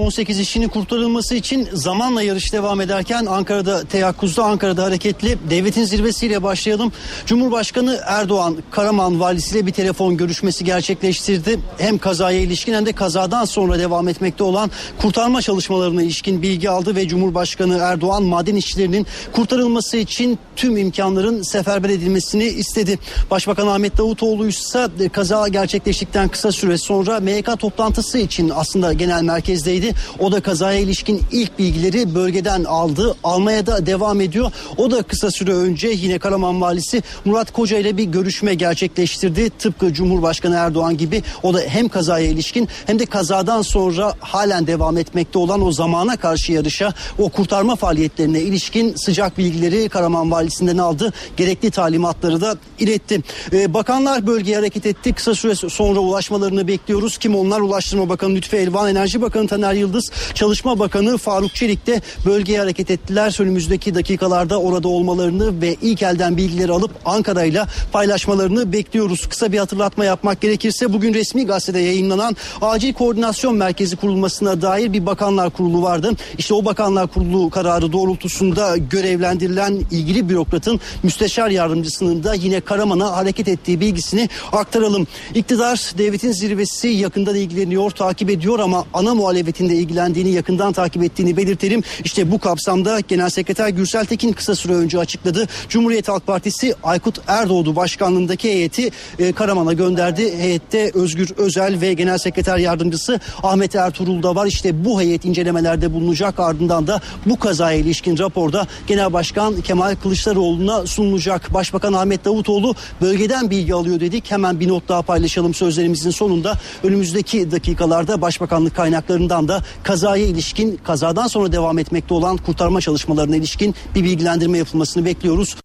18 işinin kurtarılması için zamanla yarış devam ederken Ankara'da teyakkuzda Ankara'da hareketli devletin zirvesiyle başlayalım. Cumhurbaşkanı Erdoğan Karaman valisiyle bir telefon görüşmesi gerçekleştirdi. Hem kazaya ilişkin hem de kazadan sonra devam etmekte olan kurtarma çalışmalarına ilişkin bilgi aldı ve Cumhurbaşkanı Erdoğan maden işçilerinin kurtarılması için tüm imkanların seferber edilmesini istedi. Başbakan Ahmet Davutoğlu ise kaza gerçekleştikten kısa süre sonra MYK toplantısı için aslında genel merkezdeydi gönderdi. O da kazaya ilişkin ilk bilgileri bölgeden aldı. Almaya da devam ediyor. O da kısa süre önce yine Karaman valisi Murat Koca ile bir görüşme gerçekleştirdi. Tıpkı Cumhurbaşkanı Erdoğan gibi o da hem kazaya ilişkin hem de kazadan sonra halen devam etmekte olan o zamana karşı yarışa o kurtarma faaliyetlerine ilişkin sıcak bilgileri Karaman valisinden aldı. Gerekli talimatları da iletti. Ee, bakanlar bölgeye hareket etti. Kısa süre sonra ulaşmalarını bekliyoruz. Kim onlar? Ulaştırma Bakanı Lütfü Elvan, Enerji Bakanı Taner Yıldız, Çalışma Bakanı Faruk Çelik de bölgeye hareket ettiler. Önümüzdeki dakikalarda orada olmalarını ve ilk elden bilgileri alıp Ankara ile paylaşmalarını bekliyoruz. Kısa bir hatırlatma yapmak gerekirse bugün resmi gazetede yayınlanan Acil Koordinasyon Merkezi kurulmasına dair bir bakanlar kurulu vardı. İşte o bakanlar kurulu kararı doğrultusunda görevlendirilen ilgili bürokratın müsteşar yardımcısının da yine Karaman'a hareket ettiği bilgisini aktaralım. İktidar devletin zirvesi yakından ilgileniyor, takip ediyor ama ana muhalefetin de ilgilendiğini yakından takip ettiğini belirtelim. İşte bu kapsamda Genel Sekreter Gürsel Tekin kısa süre önce açıkladı. Cumhuriyet Halk Partisi Aykut Erdoğdu başkanlığındaki heyeti e, Karaman'a gönderdi. Heyette Özgür Özel ve Genel Sekreter Yardımcısı Ahmet Ertuğrul da var. İşte bu heyet incelemelerde bulunacak. Ardından da bu kazaya ilişkin raporda Genel Başkan Kemal Kılıçdaroğlu'na sunulacak. Başbakan Ahmet Davutoğlu bölgeden bilgi alıyor dedik. Hemen bir not daha paylaşalım sözlerimizin sonunda. Önümüzdeki dakikalarda Başbakanlık kaynaklarından da kazaya ilişkin, kazadan sonra devam etmekte olan kurtarma çalışmalarına ilişkin bir bilgilendirme yapılmasını bekliyoruz.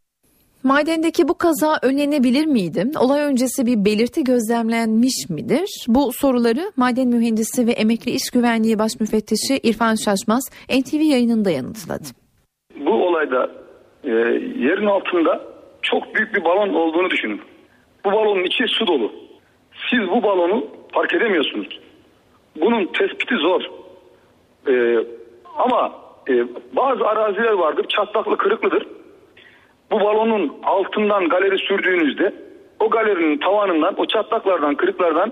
Madendeki bu kaza önlenebilir miydi? Olay öncesi bir belirti gözlemlenmiş midir? Bu soruları maden mühendisi ve emekli iş güvenliği baş müfettişi İrfan Şaşmaz NTV yayınında yanıtladı. Bu olayda e, yerin altında çok büyük bir balon olduğunu düşünün. Bu balonun içi su dolu. Siz bu balonu fark edemiyorsunuz. Bunun tespiti zor. E, ama e, bazı araziler vardır çatlaklı kırıklıdır bu balonun altından galeri sürdüğünüzde o galerinin tavanından o çatlaklardan kırıklardan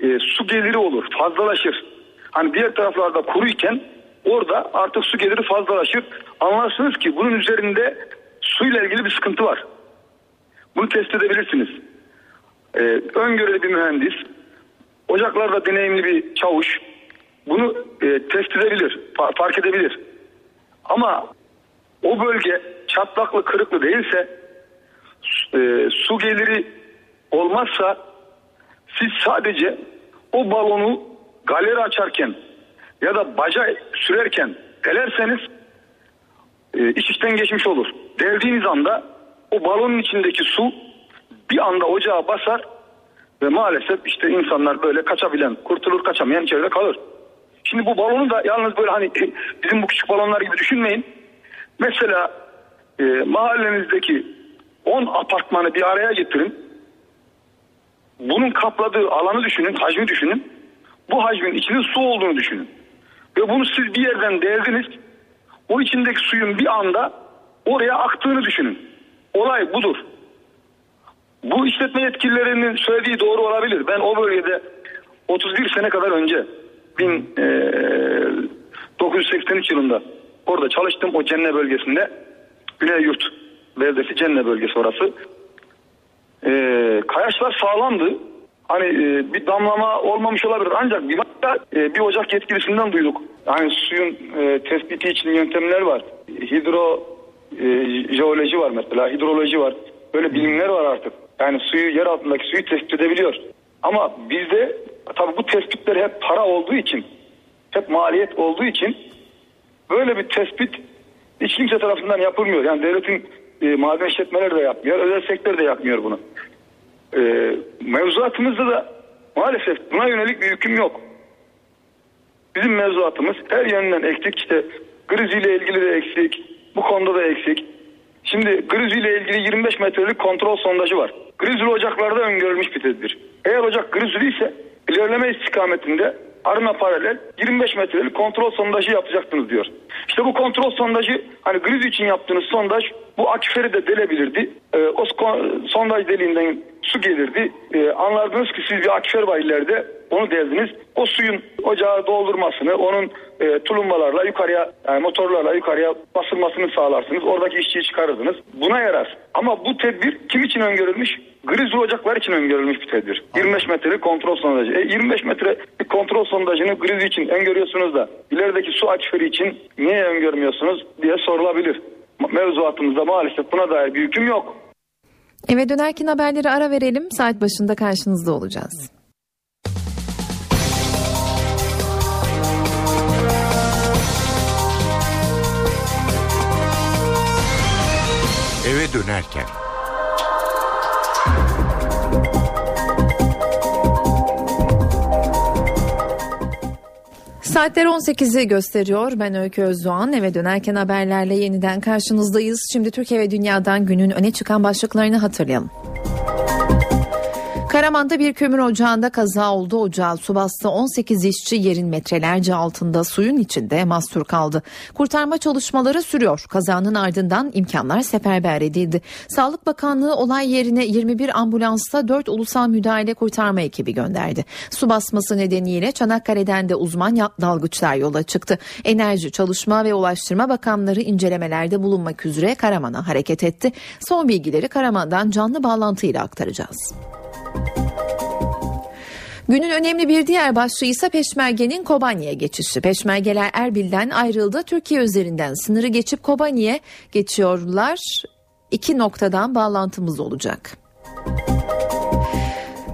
e, su geliri olur fazlalaşır. Hani diğer taraflarda kuruyken orada artık su geliri fazlalaşır. Anlarsınız ki bunun üzerinde suyla ilgili bir sıkıntı var. Bunu test edebilirsiniz. Ee, öngörülü bir mühendis, ocaklarda deneyimli bir çavuş bunu e, test edebilir, fark edebilir. Ama o bölge çatlaklı kırıklı değilse e, su geliri olmazsa siz sadece o balonu galeri açarken ya da baca sürerken delerseniz e, iş işten geçmiş olur. Deldiğiniz anda o balonun içindeki su bir anda ocağa basar ve maalesef işte insanlar böyle kaçabilen, kurtulur kaçamayan içeride kalır. Şimdi bu balonu da yalnız böyle hani bizim bu küçük balonlar gibi düşünmeyin. Mesela e, mahallenizdeki 10 apartmanı bir araya getirin. Bunun kapladığı alanı düşünün, hacmi düşünün. Bu hacmin içinde su olduğunu düşünün. Ve bunu siz bir yerden deldiniz. O içindeki suyun bir anda oraya aktığını düşünün. Olay budur. Bu işletme yetkililerinin söylediği doğru olabilir. Ben o bölgede 31 sene kadar önce 1983 yılında orada çalıştım o Cenne bölgesinde. Güney Yurt beldesi Cenne bölgesi orası. Ee, kayaçlar sağlamdı. Hani e, bir damlama olmamış olabilir ancak bir, e, bir ocak yetkilisinden duyduk. Yani suyun e, tespiti için yöntemler var. Hidro e, jeoloji var mesela, hidroloji var. Böyle bilimler var artık. Yani suyu yer altındaki suyu tespit edebiliyor. Ama bizde tabi bu tespitler hep para olduğu için, hep maliyet olduğu için böyle bir tespit hiç kimse tarafından yapılmıyor. Yani devletin e, maden işletmeleri de yapmıyor, özel sektör de yapmıyor bunu. E, mevzuatımızda da maalesef buna yönelik bir hüküm yok. Bizim mevzuatımız her yönden eksik. İşte griziyle ilgili de eksik. Bu konuda da eksik. Şimdi griziyle ilgili 25 metrelik kontrol sondajı var. Grizli ocaklarda öngörülmüş bir tedbir. Eğer ocak grizli ise ilerleme istikametinde arına paralel 25 metrelik kontrol sondajı yapacaksınız diyor. İşte bu kontrol sondajı hani griz için yaptığınız sondaj bu akiferi de delebilirdi. E, o sondaj deliğinden su gelirdi. E, anlardınız ki siz bir akifer var ileride onu deldiniz. O suyun ocağı doldurmasını, onun e, tulumbalarla yukarıya, yani motorlarla yukarıya basılmasını sağlarsınız. Oradaki işçiyi çıkarırdınız. Buna yarar. Ama bu tedbir kim için öngörülmüş? Grizzly ocaklar için öngörülmüş bir tedbir. 25 metrelik kontrol sondajı. E 25 metre bir kontrol sondajını Grizzly için öngörüyorsunuz da ilerideki su akiferi için niye öngörmüyorsunuz diye sorulabilir. Mevzuatımızda maalesef buna dair bir hüküm yok. Eve dönerken haberleri ara verelim. Saat başında karşınızda olacağız. Eve dönerken Saatler 18'i gösteriyor. Ben Öykü Özdoğan. Eve dönerken haberlerle yeniden karşınızdayız. Şimdi Türkiye ve dünyadan günün öne çıkan başlıklarını hatırlayalım. Karaman'da bir kömür ocağında kaza oldu. Ocağı su bastı. 18 işçi yerin metrelerce altında suyun içinde mahsur kaldı. Kurtarma çalışmaları sürüyor. Kazanın ardından imkanlar seferber edildi. Sağlık Bakanlığı olay yerine 21 ambulansla 4 ulusal müdahale kurtarma ekibi gönderdi. Su basması nedeniyle Çanakkale'den de uzman dalgıçlar yola çıktı. Enerji, Çalışma ve Ulaştırma Bakanları incelemelerde bulunmak üzere Karaman'a hareket etti. Son bilgileri Karaman'dan canlı bağlantıyla aktaracağız. Günün önemli bir diğer başlığı ise Peşmerge'nin Kobani'ye geçişi. Peşmergeler Erbil'den ayrıldı. Türkiye üzerinden sınırı geçip Kobani'ye geçiyorlar. İki noktadan bağlantımız olacak.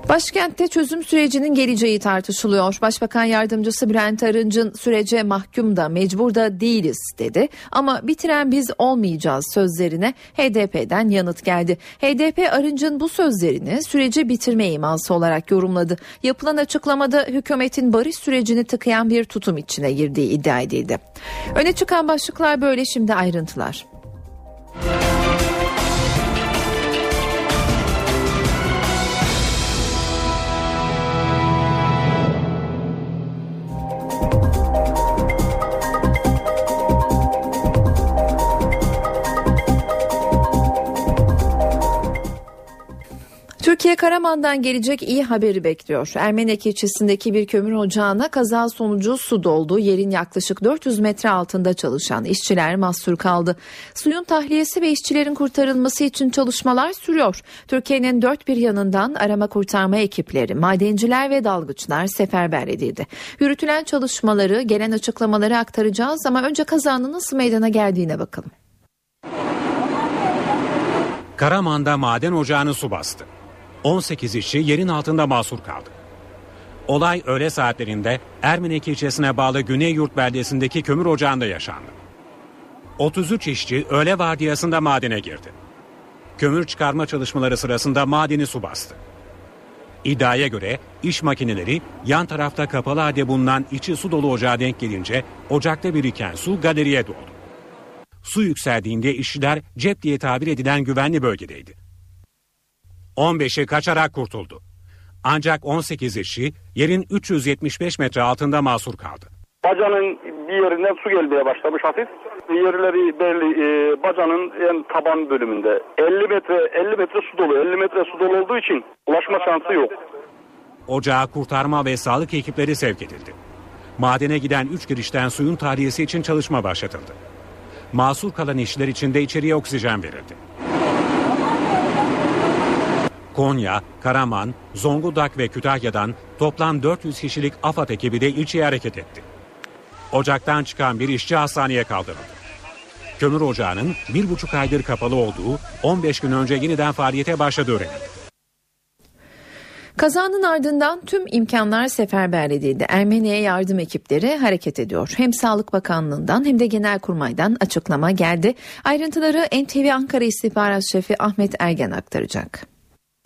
Başkentte çözüm sürecinin geleceği tartışılıyor. Başbakan yardımcısı Bülent Arınç'ın sürece mahkum da mecbur da değiliz dedi. Ama bitiren biz olmayacağız sözlerine HDP'den yanıt geldi. HDP Arınç'ın bu sözlerini süreci bitirme iması olarak yorumladı. Yapılan açıklamada hükümetin barış sürecini tıkayan bir tutum içine girdiği iddia edildi. Öne çıkan başlıklar böyle şimdi ayrıntılar. Türkiye Karaman'dan gelecek iyi haberi bekliyor. Ermenek ilçesindeki bir kömür ocağına kaza sonucu su doldu. Yerin yaklaşık 400 metre altında çalışan işçiler mahsur kaldı. Suyun tahliyesi ve işçilerin kurtarılması için çalışmalar sürüyor. Türkiye'nin dört bir yanından arama kurtarma ekipleri, madenciler ve dalgıçlar seferber edildi. Yürütülen çalışmaları, gelen açıklamaları aktaracağız ama önce kazanın nasıl meydana geldiğine bakalım. Karaman'da maden ocağını su bastı. 18 işçi yerin altında mahsur kaldı. Olay öğle saatlerinde Ermenek ilçesine bağlı Güneyyurt beldesindeki kömür ocağında yaşandı. 33 işçi öğle vardiyasında madene girdi. Kömür çıkarma çalışmaları sırasında madeni su bastı. İddiaya göre iş makineleri yan tarafta kapalı halde bulunan içi su dolu ocağa denk gelince ocakta biriken su galeriye doldu. Su yükseldiğinde işçiler cep diye tabir edilen güvenli bölgedeydi. 15'i kaçarak kurtuldu. Ancak 18 işçi yerin 375 metre altında mahsur kaldı. Bacanın bir yerinden su gelmeye başlamış hafif. Yerleri belli e, bacanın en taban bölümünde. 50 metre 50 metre su dolu. 50 metre su dolu olduğu için ulaşma şansı yok. Ocağa kurtarma ve sağlık ekipleri sevk edildi. Madene giden 3 girişten suyun tahliyesi için çalışma başlatıldı. Masur kalan işçiler için de içeriye oksijen verildi. Konya, Karaman, Zonguldak ve Kütahya'dan toplam 400 kişilik AFAD ekibi de ilçeye hareket etti. Ocaktan çıkan bir işçi hastaneye kaldırıldı. Kömür ocağının bir buçuk aydır kapalı olduğu 15 gün önce yeniden faaliyete başladığı öğrenildi. Kazanın ardından tüm imkanlar seferber edildi. Ermeniye yardım ekipleri hareket ediyor. Hem Sağlık Bakanlığı'ndan hem de Genelkurmay'dan açıklama geldi. Ayrıntıları NTV Ankara İstihbarat Şefi Ahmet Ergen aktaracak.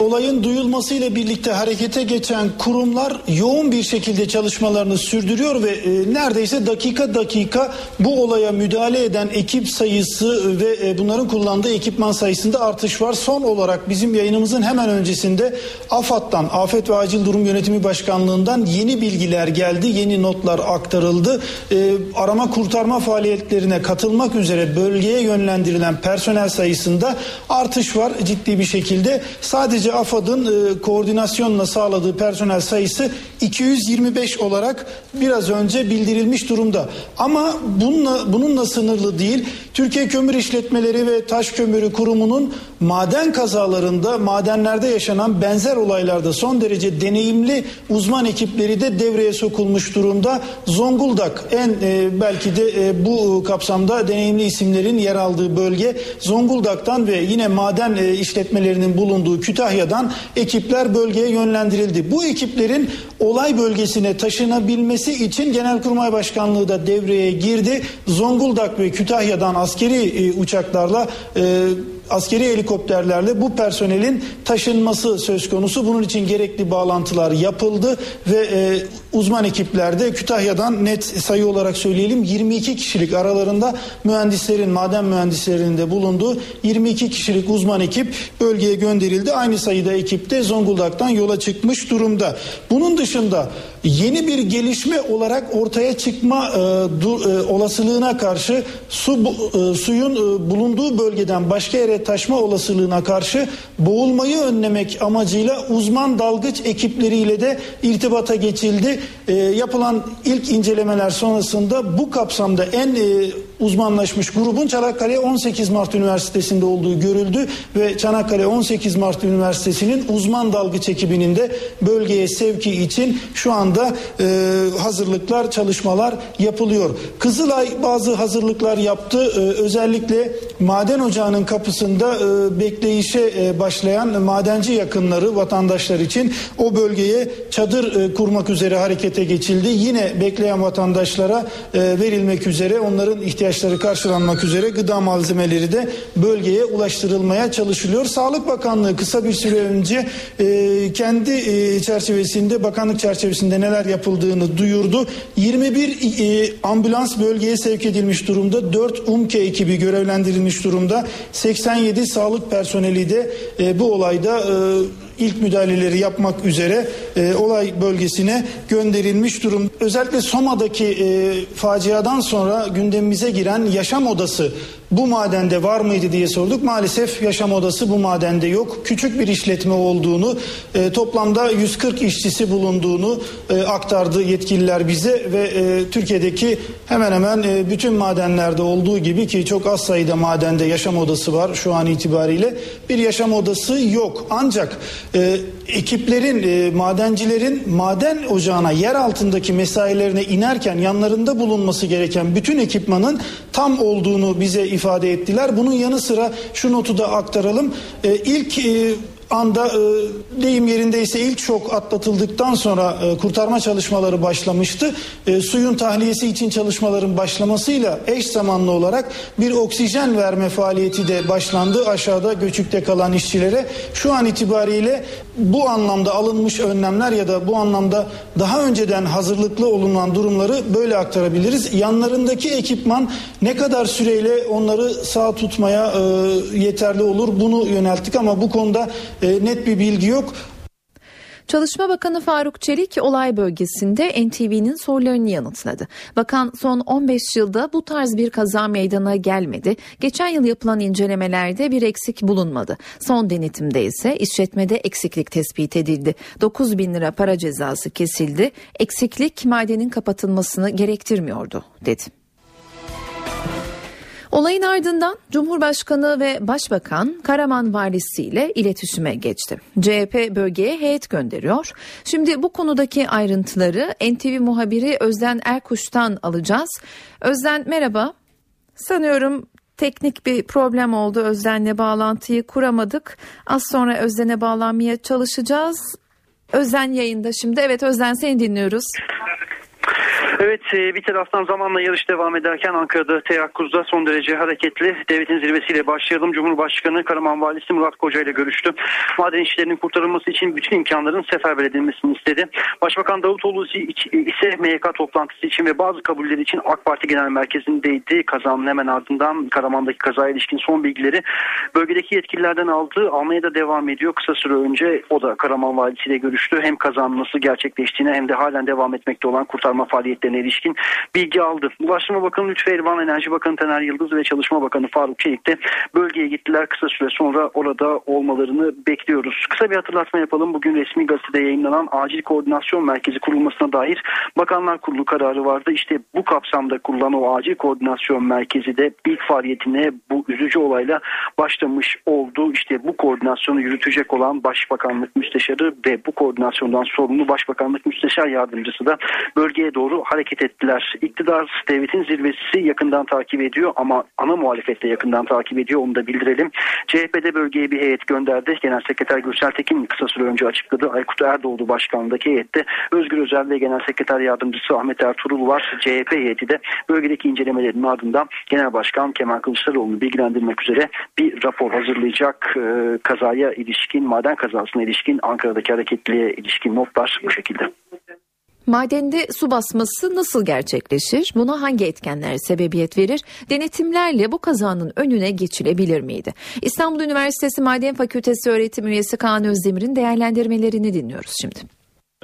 Olayın duyulmasıyla birlikte harekete geçen kurumlar yoğun bir şekilde çalışmalarını sürdürüyor ve e, neredeyse dakika dakika bu olaya müdahale eden ekip sayısı ve e, bunların kullandığı ekipman sayısında artış var. Son olarak bizim yayınımızın hemen öncesinde AFAD'dan, Afet ve Acil Durum Yönetimi Başkanlığı'ndan yeni bilgiler geldi, yeni notlar aktarıldı. E, arama kurtarma faaliyetlerine katılmak üzere bölgeye yönlendirilen personel sayısında artış var ciddi bir şekilde. Sadece Ayrıca AFAD'ın e, koordinasyonla sağladığı personel sayısı 225 olarak biraz önce bildirilmiş durumda. Ama bununla, bununla sınırlı değil. Türkiye Kömür İşletmeleri ve Taş Kömürü Kurumu'nun maden kazalarında, madenlerde yaşanan benzer olaylarda son derece deneyimli uzman ekipleri de devreye sokulmuş durumda. Zonguldak en e, belki de e, bu kapsamda deneyimli isimlerin yer aldığı bölge. Zonguldak'tan ve yine maden e, işletmelerinin bulunduğu Kütahya'dan ekipler bölgeye yönlendirildi. Bu ekiplerin olay bölgesine taşınabilmesi için Genelkurmay Başkanlığı da devreye girdi. Zonguldak ve Kütahya'dan askeri e, uçaklarla e, askeri helikopterlerle bu personelin taşınması söz konusu. Bunun için gerekli bağlantılar yapıldı ve e, uzman ekiplerde Kütahya'dan net sayı olarak söyleyelim 22 kişilik aralarında mühendislerin, maden mühendislerinin de bulunduğu 22 kişilik uzman ekip bölgeye gönderildi. Aynı sayıda ekip de Zonguldak'tan yola çıkmış durumda. Bunun dışında yeni bir gelişme olarak ortaya çıkma e, du, e, olasılığına karşı su e, suyun e, bulunduğu bölgeden başka yere taşma olasılığına karşı boğulmayı önlemek amacıyla uzman dalgıç ekipleriyle de irtibata geçildi. E, yapılan ilk incelemeler sonrasında bu kapsamda en e, uzmanlaşmış grubun Çanakkale 18 Mart Üniversitesi'nde olduğu görüldü ve Çanakkale 18 Mart Üniversitesi'nin uzman dalgıç ekibinin de bölgeye sevki için şu anda e, hazırlıklar, çalışmalar yapılıyor. Kızılay bazı hazırlıklar yaptı. E, özellikle maden ocağının kapısında e, bekleyişe e, başlayan madenci yakınları vatandaşlar için o bölgeye çadır e, kurmak üzere harekete geçildi. Yine bekleyen vatandaşlara e, verilmek üzere onların ihtiyaçları karşılanmak üzere gıda malzemeleri de bölgeye ulaştırılmaya çalışılıyor. Sağlık Bakanlığı kısa bir süre önce e, kendi e, çerçevesinde bakanlık çerçevesinde neler yapıldığını duyurdu. 21 e, ambulans bölgeye sevk edilmiş durumda. 4 UMKE ekibi görevlendirilmiş durumda. 87 sağlık personeli de e, bu olayda e, ilk müdahaleleri yapmak üzere e, olay bölgesine gönderilmiş durum. Özellikle Soma'daki e, faciadan sonra gündemimize giren yaşam odası bu madende var mıydı diye sorduk. Maalesef yaşam odası bu madende yok. Küçük bir işletme olduğunu, e, toplamda 140 işçisi bulunduğunu e, aktardı yetkililer bize ve e, Türkiye'deki hemen hemen e, bütün madenlerde olduğu gibi ki çok az sayıda madende yaşam odası var şu an itibariyle bir yaşam odası yok. Ancak e, ekiplerin, e, madencilerin maden ocağına yer altındaki mesailerine inerken yanlarında bulunması gereken bütün ekipmanın tam olduğunu bize ifade ettiler. Bunun yanı sıra şu notu da aktaralım. E, ilk e, anda e, deyim yerindeyse ilk şok atlatıldıktan sonra e, kurtarma çalışmaları başlamıştı. E, suyun tahliyesi için çalışmaların başlamasıyla eş zamanlı olarak bir oksijen verme faaliyeti de başlandı aşağıda göçükte kalan işçilere. Şu an itibariyle bu anlamda alınmış önlemler ya da bu anlamda daha önceden hazırlıklı olunan durumları böyle aktarabiliriz. Yanlarındaki ekipman ne kadar süreyle onları sağ tutmaya e, yeterli olur bunu yönelttik ama bu konuda net bir bilgi yok. Çalışma Bakanı Faruk Çelik olay bölgesinde NTV'nin sorularını yanıtladı. Bakan son 15 yılda bu tarz bir kaza meydana gelmedi. Geçen yıl yapılan incelemelerde bir eksik bulunmadı. Son denetimde ise işletmede eksiklik tespit edildi. 9 bin lira para cezası kesildi. Eksiklik madenin kapatılmasını gerektirmiyordu dedi. Olayın ardından Cumhurbaşkanı ve Başbakan Karaman Valisi ile iletişime geçti. CHP bölgeye heyet gönderiyor. Şimdi bu konudaki ayrıntıları NTV muhabiri Özden Erkuş'tan alacağız. Özden merhaba. Sanıyorum teknik bir problem oldu. Özden'le bağlantıyı kuramadık. Az sonra Özden'e bağlanmaya çalışacağız. Özden yayında şimdi. Evet Özden seni dinliyoruz. Evet e, bir taraftan zamanla yarış devam ederken Ankara'da teyakkuzda son derece hareketli devletin zirvesiyle başlayalım. Cumhurbaşkanı Karaman Valisi Murat Koca ile görüştü. Maden işlerinin kurtarılması için bütün imkanların seferber edilmesini istedi. Başbakan Davutoğlu ise MYK toplantısı için ve bazı kabulleri için AK Parti Genel Merkezi'ndeydi. Kazanın hemen ardından Karaman'daki kazaya ilişkin son bilgileri bölgedeki yetkililerden aldı. Almaya da devam ediyor. Kısa süre önce o da Karaman Valisi ile görüştü. Hem kazanın nasıl gerçekleştiğine hem de halen devam etmekte olan kurtarma faaliyetleri hareketlerine ilişkin bilgi aldı. Ulaştırma Bakanı Lütfü Elvan, Enerji Bakanı Taner Yıldız ve Çalışma Bakanı Faruk Çelik de bölgeye gittiler. Kısa süre sonra orada olmalarını bekliyoruz. Kısa bir hatırlatma yapalım. Bugün resmi gazetede yayınlanan Acil Koordinasyon Merkezi kurulmasına dair Bakanlar Kurulu kararı vardı. İşte bu kapsamda kurulan o Acil Koordinasyon Merkezi de ilk faaliyetine bu üzücü olayla başlamış oldu. İşte bu koordinasyonu yürütecek olan Başbakanlık Müsteşarı ve bu koordinasyondan sorumlu Başbakanlık Müsteşar Yardımcısı da bölgeye doğru hareket ettiler. İktidar devletin zirvesi yakından takip ediyor ama ana muhalefette yakından takip ediyor onu da bildirelim. CHP'de bölgeye bir heyet gönderdi. Genel Sekreter Gürsel Tekin kısa süre önce açıkladı. Aykut Erdoğdu başkanlığındaki heyette Özgür Özel ve Genel Sekreter Yardımcısı Ahmet Ertuğrul var. CHP heyeti de bölgedeki incelemelerin ardından Genel Başkan Kemal Kılıçdaroğlu'nu bilgilendirmek üzere bir rapor hazırlayacak. Ee, kazaya ilişkin, maden kazasına ilişkin, Ankara'daki hareketliğe ilişkin notlar bu şekilde. Madende su basması nasıl gerçekleşir? Buna hangi etkenler sebebiyet verir? Denetimlerle bu kazanın önüne geçilebilir miydi? İstanbul Üniversitesi Maden Fakültesi öğretim üyesi Kaan Özdemir'in değerlendirmelerini dinliyoruz şimdi.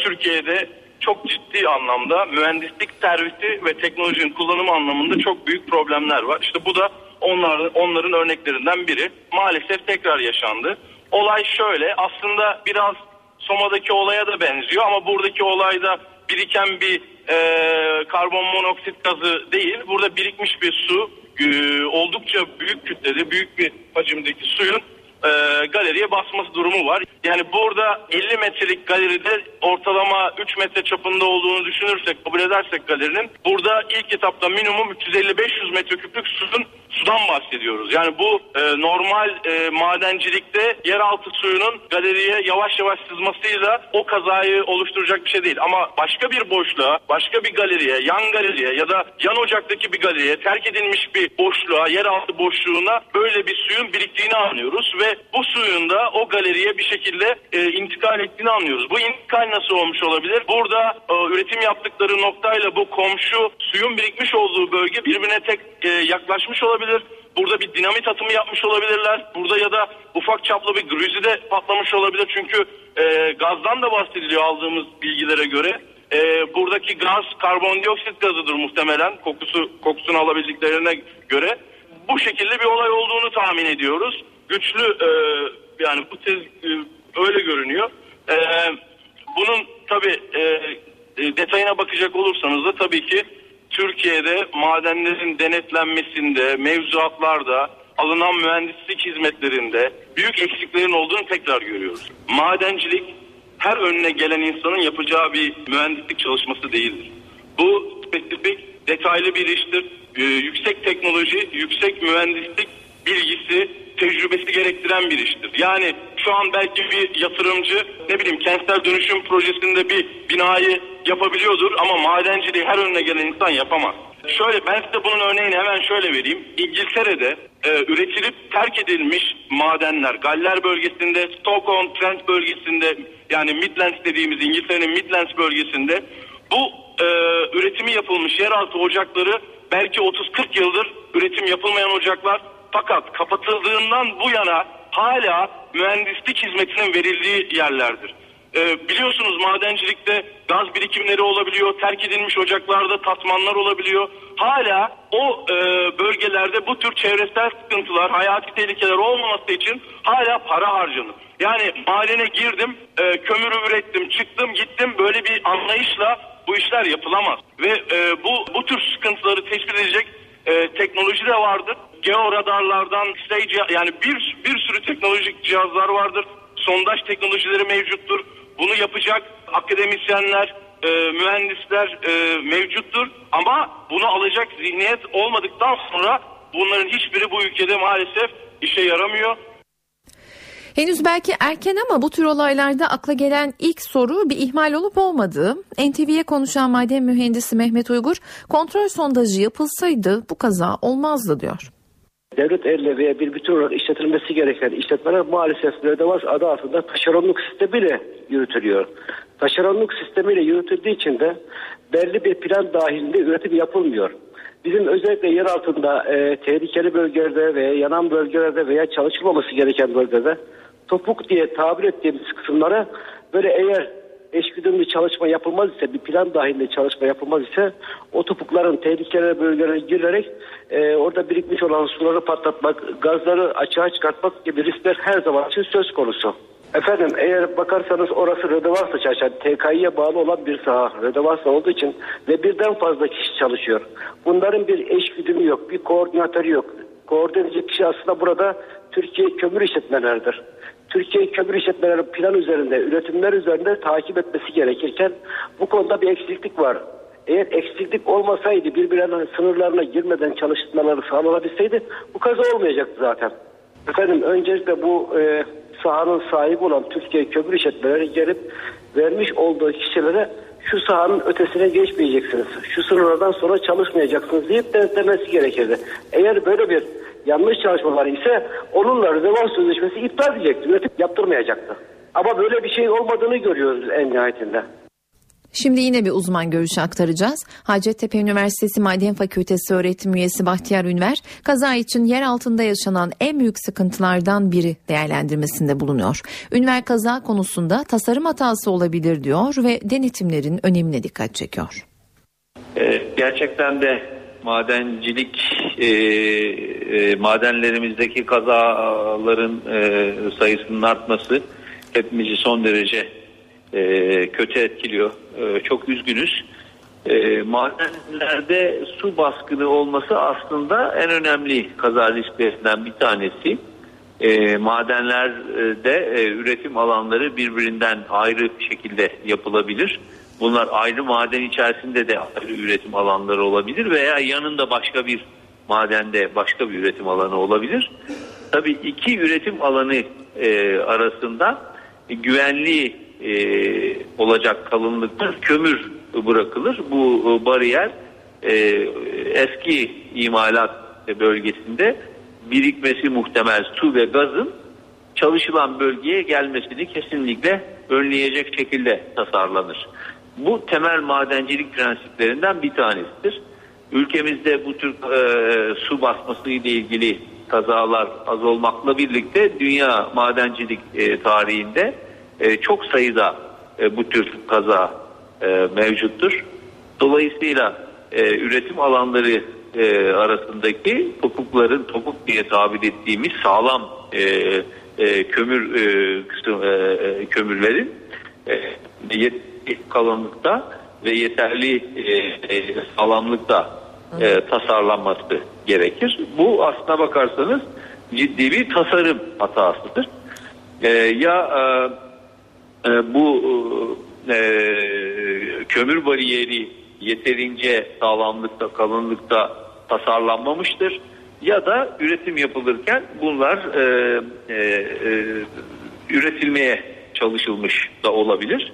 Türkiye'de çok ciddi anlamda mühendislik servisi ve teknolojinin kullanımı anlamında çok büyük problemler var. İşte bu da onların, onların örneklerinden biri. Maalesef tekrar yaşandı. Olay şöyle aslında biraz Soma'daki olaya da benziyor ama buradaki olayda biriken bir e, karbon monoksit gazı değil. Burada birikmiş bir su e, oldukça büyük kütlede büyük bir hacimdeki suyun e, galeriye basması durumu var. Yani burada 50 metrelik galeride ortalama 3 metre çapında olduğunu düşünürsek, kabul edersek galerinin burada ilk etapta minimum 350-500 metreküplük suyun sudan bahsediyoruz. Yani bu e, normal e, madencilikte yeraltı suyunun galeriye yavaş yavaş sızmasıyla o kazayı oluşturacak bir şey değil. Ama başka bir boşluğa, başka bir galeriye, yan galeriye ya da yan ocaktaki bir galeriye terk edilmiş bir boşluğa, yeraltı boşluğuna böyle bir suyun biriktiğini anlıyoruz ve bu suyun da o galeriye bir şekilde e, intikal ettiğini anlıyoruz. Bu intikal nasıl olmuş olabilir? Burada e, üretim yaptıkları noktayla bu komşu suyun birikmiş olduğu bölge birbirine tek e, yaklaşmış olabilir. Burada bir dinamit atımı yapmış olabilirler. Burada ya da ufak çaplı bir grüzi de patlamış olabilir. Çünkü e, gazdan da bahsediliyor aldığımız bilgilere göre. E, buradaki gaz karbondioksit gazıdır muhtemelen kokusu kokusunu alabildiklerine göre. Bu şekilde bir olay olduğunu tahmin ediyoruz. Güçlü e, yani bu tez e, öyle görünüyor. E, bunun tabi e, e, detayına bakacak olursanız da tabii ki Türkiye'de madenlerin denetlenmesinde, mevzuatlarda, alınan mühendislik hizmetlerinde büyük eksiklerin olduğunu tekrar görüyoruz. Madencilik her önüne gelen insanın yapacağı bir mühendislik çalışması değildir. Bu spesifik, detaylı bir iştir. Ee, yüksek teknoloji, yüksek mühendislik bilgisi, tecrübesi gerektiren bir iştir. Yani şu an belki bir yatırımcı ne bileyim kentsel dönüşüm projesinde bir binayı yapabiliyordur ama madenciliği her önüne gelen insan yapamaz. Şöyle ben size bunun örneğini hemen şöyle vereyim. İngiltere'de e, üretilip terk edilmiş madenler Galler bölgesinde, Stockholm Trent bölgesinde yani Midlands dediğimiz İngiltere'nin Midlands bölgesinde bu e, üretimi yapılmış yeraltı ocakları belki 30-40 yıldır üretim yapılmayan ocaklar fakat kapatıldığından bu yana hala mühendislik hizmetinin verildiği yerlerdir. Ee, biliyorsunuz madencilikte gaz birikimleri olabiliyor, terk edilmiş ocaklarda tatmanlar olabiliyor. Hala o e, bölgelerde bu tür çevresel sıkıntılar, hayati tehlikeler olmaması için hala para harcanır. Yani madene girdim, e, kömürü ürettim, çıktım, gittim böyle bir anlayışla bu işler yapılamaz. Ve e, bu bu tür sıkıntıları tespit edecek e, teknoloji de vardır. Georadarlardan stage yani bir bir sürü teknolojik cihazlar vardır. Sondaj teknolojileri mevcuttur. Bunu yapacak akademisyenler, e, mühendisler e, mevcuttur. Ama bunu alacak zihniyet olmadıktan sonra bunların hiçbiri bu ülkede maalesef işe yaramıyor. Henüz belki erken ama bu tür olaylarda akla gelen ilk soru bir ihmal olup olmadığı. NTV'ye konuşan maden mühendisi Mehmet Uygur, kontrol sondajı yapılsaydı bu kaza olmazdı diyor. Devlet elle veya bir bütün olarak işletilmesi gereken işletmeler maalesef mürettebat adı altında taşeronluk sistemiyle yürütülüyor. Taşeronluk sistemiyle yürütüldüğü için de belli bir plan dahilinde üretim yapılmıyor. Bizim özellikle yer altında e, tehlikeli bölgelerde veya yanan bölgelerde veya çalışılmaması gereken bölgelerde topuk diye tabir ettiğimiz kısımlara böyle eğer eşgüdümlü çalışma yapılmaz ise bir plan dahilinde çalışma yapılmaz ise o topukların tehlikeli bölgelere girerek e, orada birikmiş olan suları patlatmak, gazları açığa çıkartmak gibi riskler her zaman için söz konusu. Efendim eğer bakarsanız orası Rödevarsa çalışan TKİ'ye bağlı olan bir saha. Rödevarsa olduğu için ve birden fazla kişi çalışıyor. Bunların bir eş güdümü yok, bir koordinatörü yok. Koordine edecek kişi aslında burada Türkiye kömür işletmeleridir. Türkiye kömür işletmeleri plan üzerinde, üretimler üzerinde takip etmesi gerekirken bu konuda bir eksiklik var. Eğer eksiklik olmasaydı birbirlerinin sınırlarına girmeden çalışmaları sağlanabilseydi bu kaza olmayacaktı zaten. Efendim öncelikle bu e, sahanın sahibi olan Türkiye Kömür İşletmeleri gelip vermiş olduğu kişilere şu sahanın ötesine geçmeyeceksiniz. Şu sınırlardan sonra çalışmayacaksınız deyip denetlemesi gerekirdi. Eğer böyle bir yanlış çalışmalar ise onunla rezervasyon sözleşmesi iptal edecekti. Üretim yaptırmayacaktı. Ama böyle bir şey olmadığını görüyoruz en nihayetinde. Şimdi yine bir uzman görüşü aktaracağız. Hacettepe Üniversitesi Maden Fakültesi öğretim üyesi Bahtiyar Ünver, kaza için yer altında yaşanan en büyük sıkıntılardan biri değerlendirmesinde bulunuyor. Ünver kaza konusunda tasarım hatası olabilir diyor ve denetimlerin önemine dikkat çekiyor. Ee, gerçekten de madencilik e, e, madenlerimizdeki kazaların e, sayısının artması hepimizi son derece e, kötü etkiliyor. E, çok üzgünüz. E, madenlerde su baskını olması aslında en önemli kaza risklerinden bir tanesi. E, madenlerde e, üretim alanları birbirinden ayrı şekilde yapılabilir. Bunlar ayrı maden içerisinde de ayrı üretim alanları olabilir veya yanında başka bir madende başka bir üretim alanı olabilir. Tabii iki üretim alanı e, arasında güvenli e, olacak kalınlıkta kömür bırakılır. Bu e, bariyer e, eski imalat bölgesinde birikmesi muhtemel su ve gazın çalışılan bölgeye gelmesini kesinlikle önleyecek şekilde tasarlanır. Bu temel madencilik prensiplerinden bir tanesidir. Ülkemizde bu tür e, su basması ile ilgili kazalar az olmakla birlikte dünya madencilik e, tarihinde e, çok sayıda e, bu tür kaza e, mevcuttur. Dolayısıyla e, üretim alanları e, arasındaki topukların topuk diye tabir ettiğimiz sağlam e, e, kömür e, kısım, e, e kömürlerin e, kalınlıkta ve yeterli e, e, sağlamlıkta e, tasarlanması gerekir. Bu aslına bakarsanız ciddi bir tasarım hatasıdır. E, ya e, e, bu e, kömür bariyeri yeterince sağlamlıkta, kalınlıkta tasarlanmamıştır. Ya da üretim yapılırken bunlar e, e, e, üretilmeye çalışılmış da olabilir.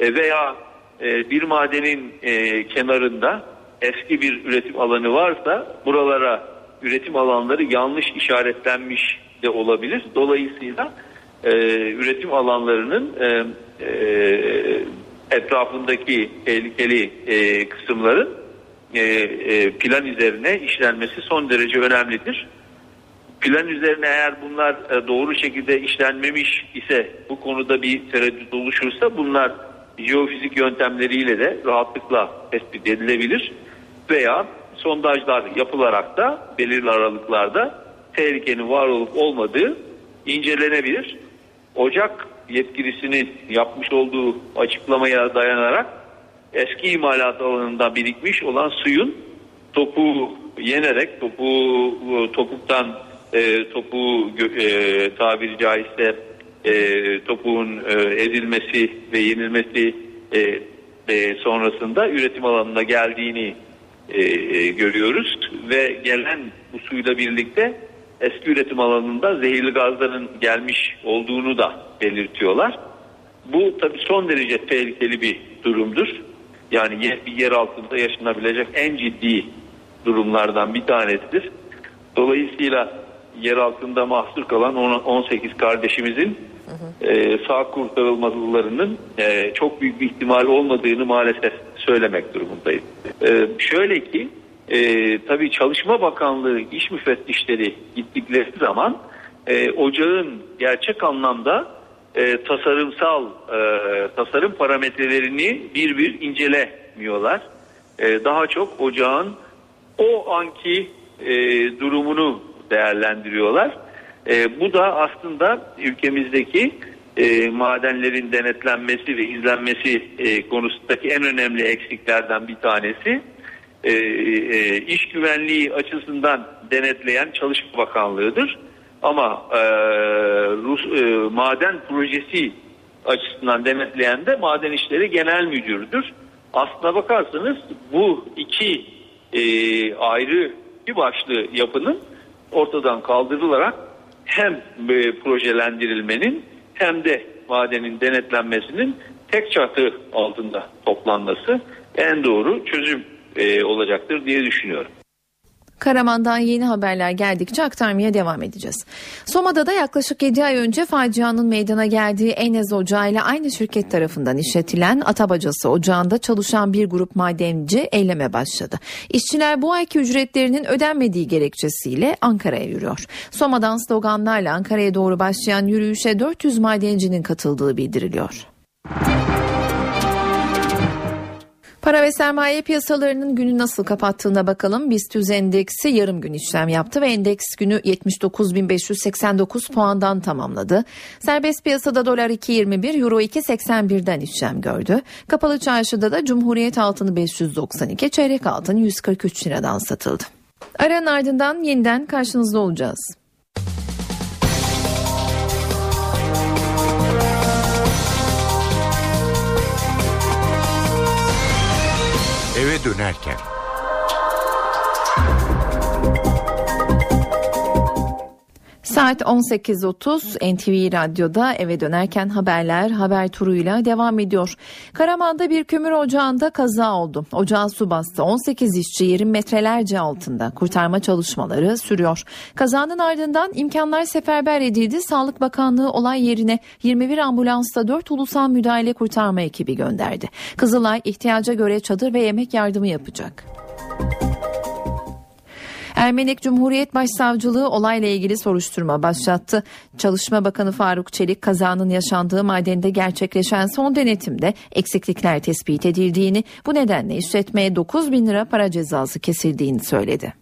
E, veya e, bir madenin e, kenarında eski bir üretim alanı varsa buralara üretim alanları yanlış işaretlenmiş de olabilir. Dolayısıyla üretim alanlarının etrafındaki tehlikeli e, kısımların plan üzerine işlenmesi son derece önemlidir. Plan üzerine eğer bunlar doğru şekilde işlenmemiş ise bu konuda bir tereddüt oluşursa bunlar jeofizik yöntemleriyle de rahatlıkla tespit edilebilir veya sondajlar yapılarak da belirli aralıklarda tehlikenin var olup olmadığı incelenebilir. Ocak yetkilisinin yapmış olduğu açıklamaya dayanarak eski imalat alanında birikmiş olan suyun topu yenerek topu topuktan e, topu e, tabiri caizse e, topuğun e, ezilmesi ve yenilmesi e, e, sonrasında üretim alanına geldiğini e, e, görüyoruz ve gelen bu suyla birlikte eski üretim alanında zehirli gazların gelmiş olduğunu da belirtiyorlar. Bu tabi son derece tehlikeli bir durumdur. Yani bir yer altında yaşanabilecek en ciddi durumlardan bir tanesidir. Dolayısıyla yer altında mahsur kalan 18 kardeşimizin e, sağ kurtarılmalarının e, çok büyük bir ihtimal olmadığını maalesef söylemek durumundayız. E, şöyle ki e, tabii Çalışma Bakanlığı iş müfettişleri gittikleri zaman e, ocağın gerçek anlamda e, tasarımsal e, tasarım parametrelerini bir bir incelemiyorlar. E, daha çok ocağın o anki e, durumunu değerlendiriyorlar. E, bu da aslında ülkemizdeki e, madenlerin denetlenmesi ve izlenmesi e, konusundaki en önemli eksiklerden bir tanesi. E, e, iş güvenliği açısından denetleyen Çalışma Bakanlığı'dır. Ama e, Rus e, maden projesi açısından denetleyen de Maden İşleri Genel Müdürü'dür. Aslına bakarsanız bu iki e, ayrı bir başlı yapının ortadan kaldırılarak hem e, projelendirilmenin hem de madenin denetlenmesinin tek çatı altında toplanması en doğru çözüm e, olacaktır diye düşünüyorum. Karaman'dan yeni haberler geldikçe aktarmaya devam edeceğiz. Soma'da da yaklaşık 7 ay önce facianın meydana geldiği Enez Ocağı ile aynı şirket tarafından işletilen Atabacası Ocağı'nda çalışan bir grup madenci eyleme başladı. İşçiler bu ayki ücretlerinin ödenmediği gerekçesiyle Ankara'ya yürüyor. Soma'dan sloganlarla Ankara'ya doğru başlayan yürüyüşe 400 madencinin katıldığı bildiriliyor. Para ve sermaye piyasalarının günü nasıl kapattığına bakalım. BIST endeksi yarım gün işlem yaptı ve endeks günü 79.589 puandan tamamladı. Serbest piyasada dolar 2.21, euro 2.81'den işlem gördü. Kapalı çarşıda da Cumhuriyet altını 592, çeyrek altın 143 liradan satıldı. Aranın ardından yeniden karşınızda olacağız. Dönerken. Saat 18.30 NTV Radyo'da eve dönerken haberler haber turuyla devam ediyor. Karaman'da bir kömür ocağında kaza oldu. Ocağı su bastı. 18 işçi yerin metrelerce altında. Kurtarma çalışmaları sürüyor. Kazanın ardından imkanlar seferber edildi. Sağlık Bakanlığı olay yerine 21 ambulansla 4 ulusal müdahale kurtarma ekibi gönderdi. Kızılay ihtiyaca göre çadır ve yemek yardımı yapacak. Ermenek Cumhuriyet Başsavcılığı olayla ilgili soruşturma başlattı. Çalışma Bakanı Faruk Çelik kazanın yaşandığı madende gerçekleşen son denetimde eksiklikler tespit edildiğini bu nedenle işletmeye 9 bin lira para cezası kesildiğini söyledi.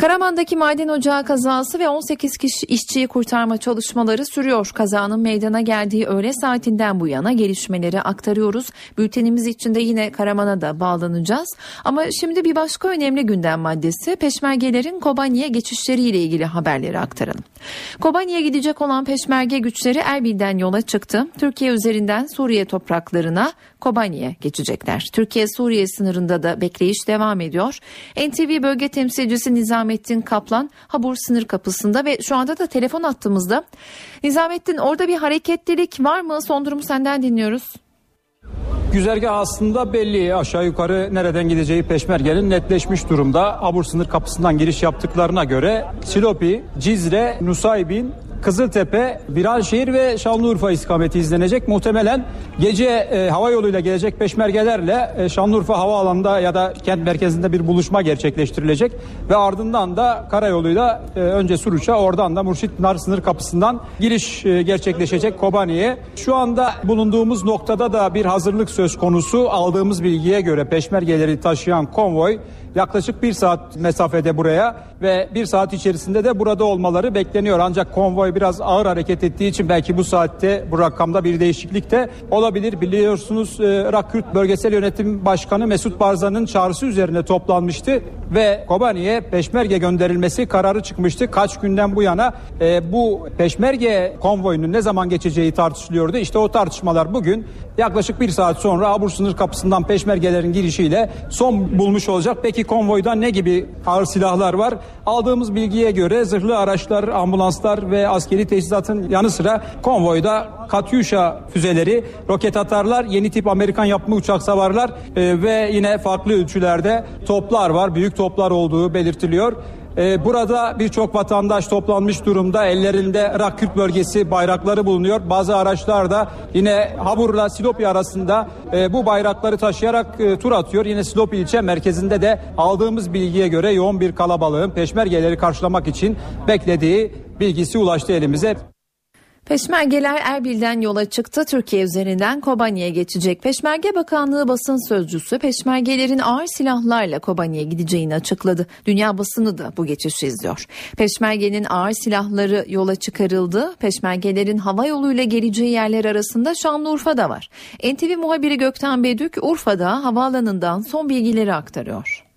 Karaman'daki maden ocağı kazası ve 18 kişi işçiyi kurtarma çalışmaları sürüyor. Kazanın meydana geldiği öğle saatinden bu yana gelişmeleri aktarıyoruz. Bültenimiz içinde yine Karaman'a da bağlanacağız. Ama şimdi bir başka önemli gündem maddesi peşmergelerin Kobani'ye geçişleriyle ilgili haberleri aktaralım. Kobani'ye gidecek olan peşmerge güçleri Erbil'den yola çıktı. Türkiye üzerinden Suriye topraklarına Kobani'ye geçecekler. Türkiye-Suriye sınırında da bekleyiş devam ediyor. NTV bölge temsilcisi Nizamettin Kaplan Habur sınır kapısında ve şu anda da telefon attığımızda. Nizamettin orada bir hareketlilik var mı? Son durumu senden dinliyoruz. Güzergah aslında belli aşağı yukarı nereden gideceği peşmergenin netleşmiş durumda. Abur sınır kapısından giriş yaptıklarına göre Silopi, Cizre, Nusaybin, Kızıltepe, Viranşehir ve Şanlıurfa istikameti izlenecek. Muhtemelen gece e, hava yoluyla gelecek peşmergelerle e, Şanlıurfa havaalanında ya da kent merkezinde bir buluşma gerçekleştirilecek ve ardından da karayoluyla e, önce Suruç'a oradan da Murşitpınar sınır kapısından giriş e, gerçekleşecek Kobani'ye. Şu anda bulunduğumuz noktada da bir hazırlık söz konusu. Aldığımız bilgiye göre peşmergeleri taşıyan konvoy yaklaşık bir saat mesafede buraya ve bir saat içerisinde de burada olmaları bekleniyor. Ancak konvoy biraz ağır hareket ettiği için belki bu saatte bu rakamda bir değişiklik de olabilir. Biliyorsunuz e, Irak Kürt Bölgesel Yönetim Başkanı Mesut Barzan'ın çağrısı üzerine toplanmıştı ve Kobani'ye peşmerge gönderilmesi kararı çıkmıştı. Kaç günden bu yana e, bu peşmerge konvoyunun ne zaman geçeceği tartışılıyordu. İşte o tartışmalar bugün yaklaşık bir saat sonra Abur sınır kapısından peşmergelerin girişiyle son bulmuş olacak. Peki konvoyda ne gibi ağır silahlar var? Aldığımız bilgiye göre zırhlı araçlar, ambulanslar ve askeri teçhizatın yanı sıra konvoyda Katyusha füzeleri, roket atarlar, yeni tip Amerikan yapımı uçak savarlar e, ve yine farklı ölçülerde toplar var. Büyük toplar olduğu belirtiliyor. Ee, burada birçok vatandaş toplanmış durumda. Ellerinde Irak Kürt bölgesi bayrakları bulunuyor. Bazı araçlar da yine Habur'la Silopi arasında e, bu bayrakları taşıyarak e, tur atıyor. Yine Silopi ilçe merkezinde de aldığımız bilgiye göre yoğun bir kalabalığın peşmergeleri karşılamak için beklediği bilgisi ulaştı elimize. Peşmergeler Erbil'den yola çıktı. Türkiye üzerinden Kobani'ye geçecek. Peşmerge Bakanlığı basın sözcüsü peşmergelerin ağır silahlarla Kobani'ye gideceğini açıkladı. Dünya basını da bu geçişi izliyor. Peşmergenin ağır silahları yola çıkarıldı. Peşmergelerin hava yoluyla geleceği yerler arasında Şanlıurfa da var. NTV muhabiri Gökten Bedük Urfa'da havaalanından son bilgileri aktarıyor.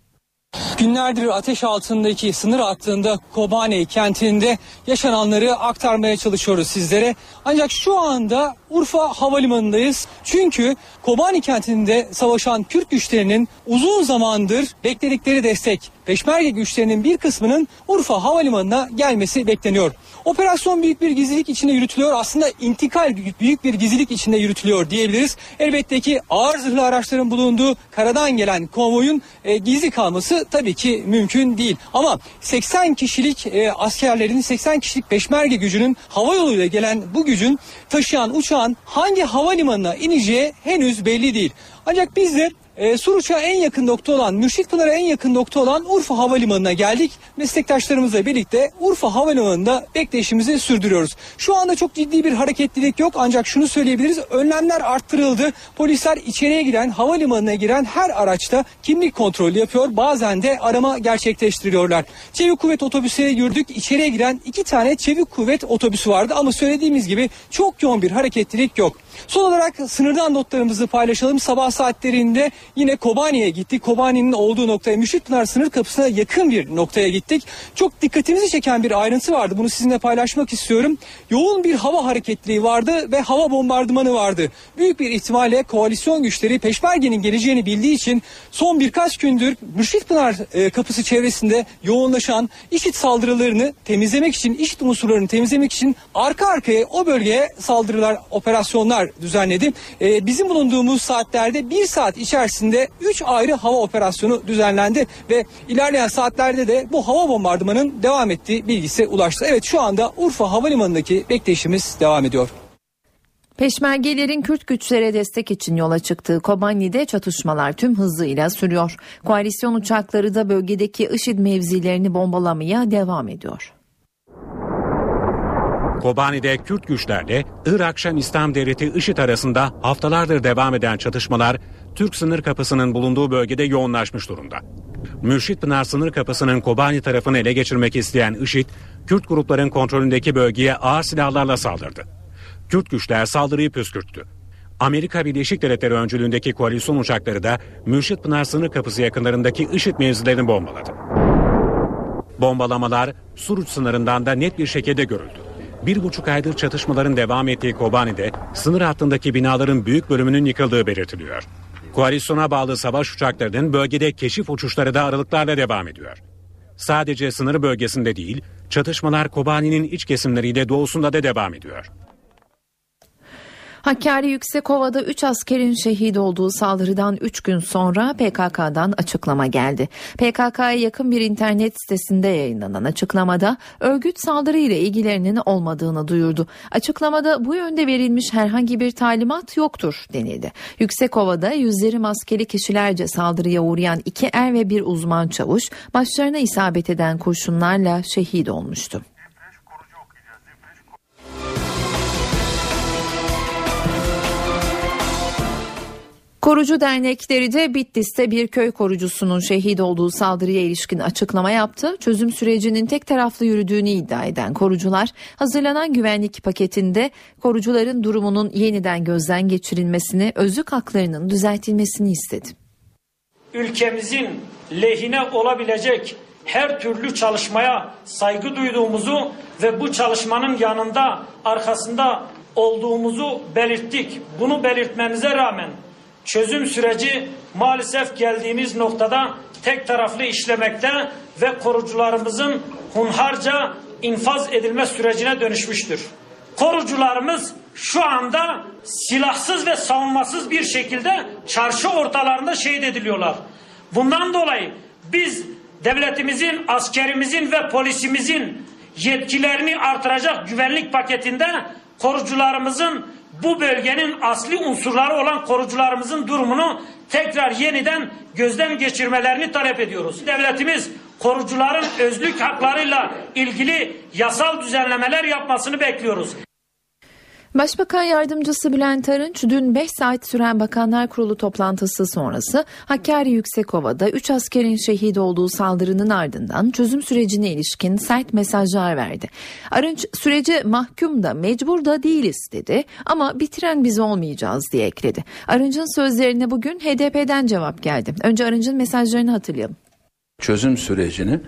Günlerdir ateş altındaki sınır hattında Kobane kentinde yaşananları aktarmaya çalışıyoruz sizlere. Ancak şu anda Urfa Havalimanı'ndayız. Çünkü Kobani kentinde savaşan Kürt güçlerinin uzun zamandır bekledikleri destek Peşmerge güçlerinin bir kısmının Urfa Havalimanı'na gelmesi bekleniyor. Operasyon büyük bir gizlilik içinde yürütülüyor. Aslında intikal büyük bir gizlilik içinde yürütülüyor diyebiliriz. Elbette ki ağır zırhlı araçların bulunduğu karadan gelen konvoyun e, gizli kalması tabii ki mümkün değil. Ama 80 kişilik e, askerlerin 80 kişilik peşmerge gücünün hava yoluyla gelen bu gücün taşıyan uçağın hangi havalimanına ineceği henüz belli değil. Ancak biz de e, Suruç'a en yakın nokta olan, Mürşitpınar'a en yakın nokta olan Urfa Havalimanı'na geldik. Meslektaşlarımızla birlikte Urfa Havalimanı'nda bekleyişimizi sürdürüyoruz. Şu anda çok ciddi bir hareketlilik yok ancak şunu söyleyebiliriz. Önlemler arttırıldı. Polisler içeriye giren, havalimanına giren her araçta kimlik kontrolü yapıyor. Bazen de arama gerçekleştiriyorlar. Çevik kuvvet otobüsüne yürüdük. İçeriye giren iki tane çevik kuvvet otobüsü vardı ama söylediğimiz gibi çok yoğun bir hareketlilik yok. Son olarak sınırdan notlarımızı paylaşalım. Sabah saatlerinde yine Kobani'ye gittik. Kobani'nin olduğu noktaya Müşrikpınar sınır kapısına yakın bir noktaya gittik. Çok dikkatimizi çeken bir ayrıntı vardı. Bunu sizinle paylaşmak istiyorum. Yoğun bir hava hareketliliği vardı ve hava bombardımanı vardı. Büyük bir ihtimalle koalisyon güçleri Peşmerge'nin geleceğini bildiği için son birkaç gündür Müşrikpınar e, kapısı çevresinde yoğunlaşan IŞİD saldırılarını temizlemek için, IŞİD unsurlarını temizlemek için arka arkaya o bölgeye saldırılar, operasyonlar düzenledi. E, bizim bulunduğumuz saatlerde bir saat içerisinde 3 ayrı hava operasyonu düzenlendi ve ilerleyen saatlerde de bu hava bombardımanın devam ettiği bilgisi ulaştı. Evet şu anda Urfa Havalimanı'ndaki bekleyişimiz devam ediyor. Peşmergelerin Kürt güçlere destek için yola çıktığı Kobani'de çatışmalar tüm hızıyla sürüyor. Koalisyon uçakları da bölgedeki IŞİD mevzilerini bombalamaya devam ediyor. Kobani'de Kürt güçlerle Irak Şam İslam Devleti IŞİD arasında haftalardır devam eden çatışmalar Türk sınır kapısının bulunduğu bölgede yoğunlaşmış durumda. Mürşit Pınar sınır kapısının Kobani tarafını ele geçirmek isteyen IŞİD, Kürt grupların kontrolündeki bölgeye ağır silahlarla saldırdı. Kürt güçler saldırıyı püskürttü. Amerika Birleşik Devletleri öncülüğündeki koalisyon uçakları da Mürşit Pınar sınır kapısı yakınlarındaki IŞİD mevzilerini bombaladı. Bombalamalar Suruç sınırından da net bir şekilde görüldü. Bir buçuk aydır çatışmaların devam ettiği Kobani'de sınır hattındaki binaların büyük bölümünün yıkıldığı belirtiliyor. Koalisyona bağlı savaş uçaklarının bölgede keşif uçuşları da aralıklarla devam ediyor. Sadece sınır bölgesinde değil, çatışmalar Kobani'nin iç kesimleriyle doğusunda da devam ediyor. Hakkari Yüksekova'da 3 askerin şehit olduğu saldırıdan 3 gün sonra PKK'dan açıklama geldi. PKK'ya yakın bir internet sitesinde yayınlanan açıklamada örgüt saldırı ile ilgilerinin olmadığını duyurdu. Açıklamada bu yönde verilmiş herhangi bir talimat yoktur denildi. Yüksekova'da yüzleri maskeli kişilerce saldırıya uğrayan iki er ve bir uzman çavuş başlarına isabet eden kurşunlarla şehit olmuştu. Korucu dernekleri de Bitlis'te bir köy korucusunun şehit olduğu saldırıya ilişkin açıklama yaptı. Çözüm sürecinin tek taraflı yürüdüğünü iddia eden korucular hazırlanan güvenlik paketinde korucuların durumunun yeniden gözden geçirilmesini, özlük haklarının düzeltilmesini istedi. Ülkemizin lehine olabilecek her türlü çalışmaya saygı duyduğumuzu ve bu çalışmanın yanında arkasında olduğumuzu belirttik. Bunu belirtmemize rağmen çözüm süreci maalesef geldiğimiz noktada tek taraflı işlemekte ve korucularımızın hunharca infaz edilme sürecine dönüşmüştür. Korucularımız şu anda silahsız ve savunmasız bir şekilde çarşı ortalarında şehit ediliyorlar. Bundan dolayı biz devletimizin, askerimizin ve polisimizin yetkilerini artıracak güvenlik paketinde korucularımızın bu bölgenin asli unsurları olan korucularımızın durumunu tekrar yeniden gözden geçirmelerini talep ediyoruz. Devletimiz korucuların özlük haklarıyla ilgili yasal düzenlemeler yapmasını bekliyoruz. Başbakan Yardımcısı Bülent Arınç dün 5 saat süren Bakanlar Kurulu toplantısı sonrası Hakkari Yüksekova'da 3 askerin şehit olduğu saldırının ardından çözüm sürecine ilişkin sert mesajlar verdi. Arınç sürece mahkum da mecbur da değiliz dedi ama bitiren biz olmayacağız diye ekledi. Arınç'ın sözlerine bugün HDP'den cevap geldi. Önce Arınç'ın mesajlarını hatırlayalım. Çözüm sürecini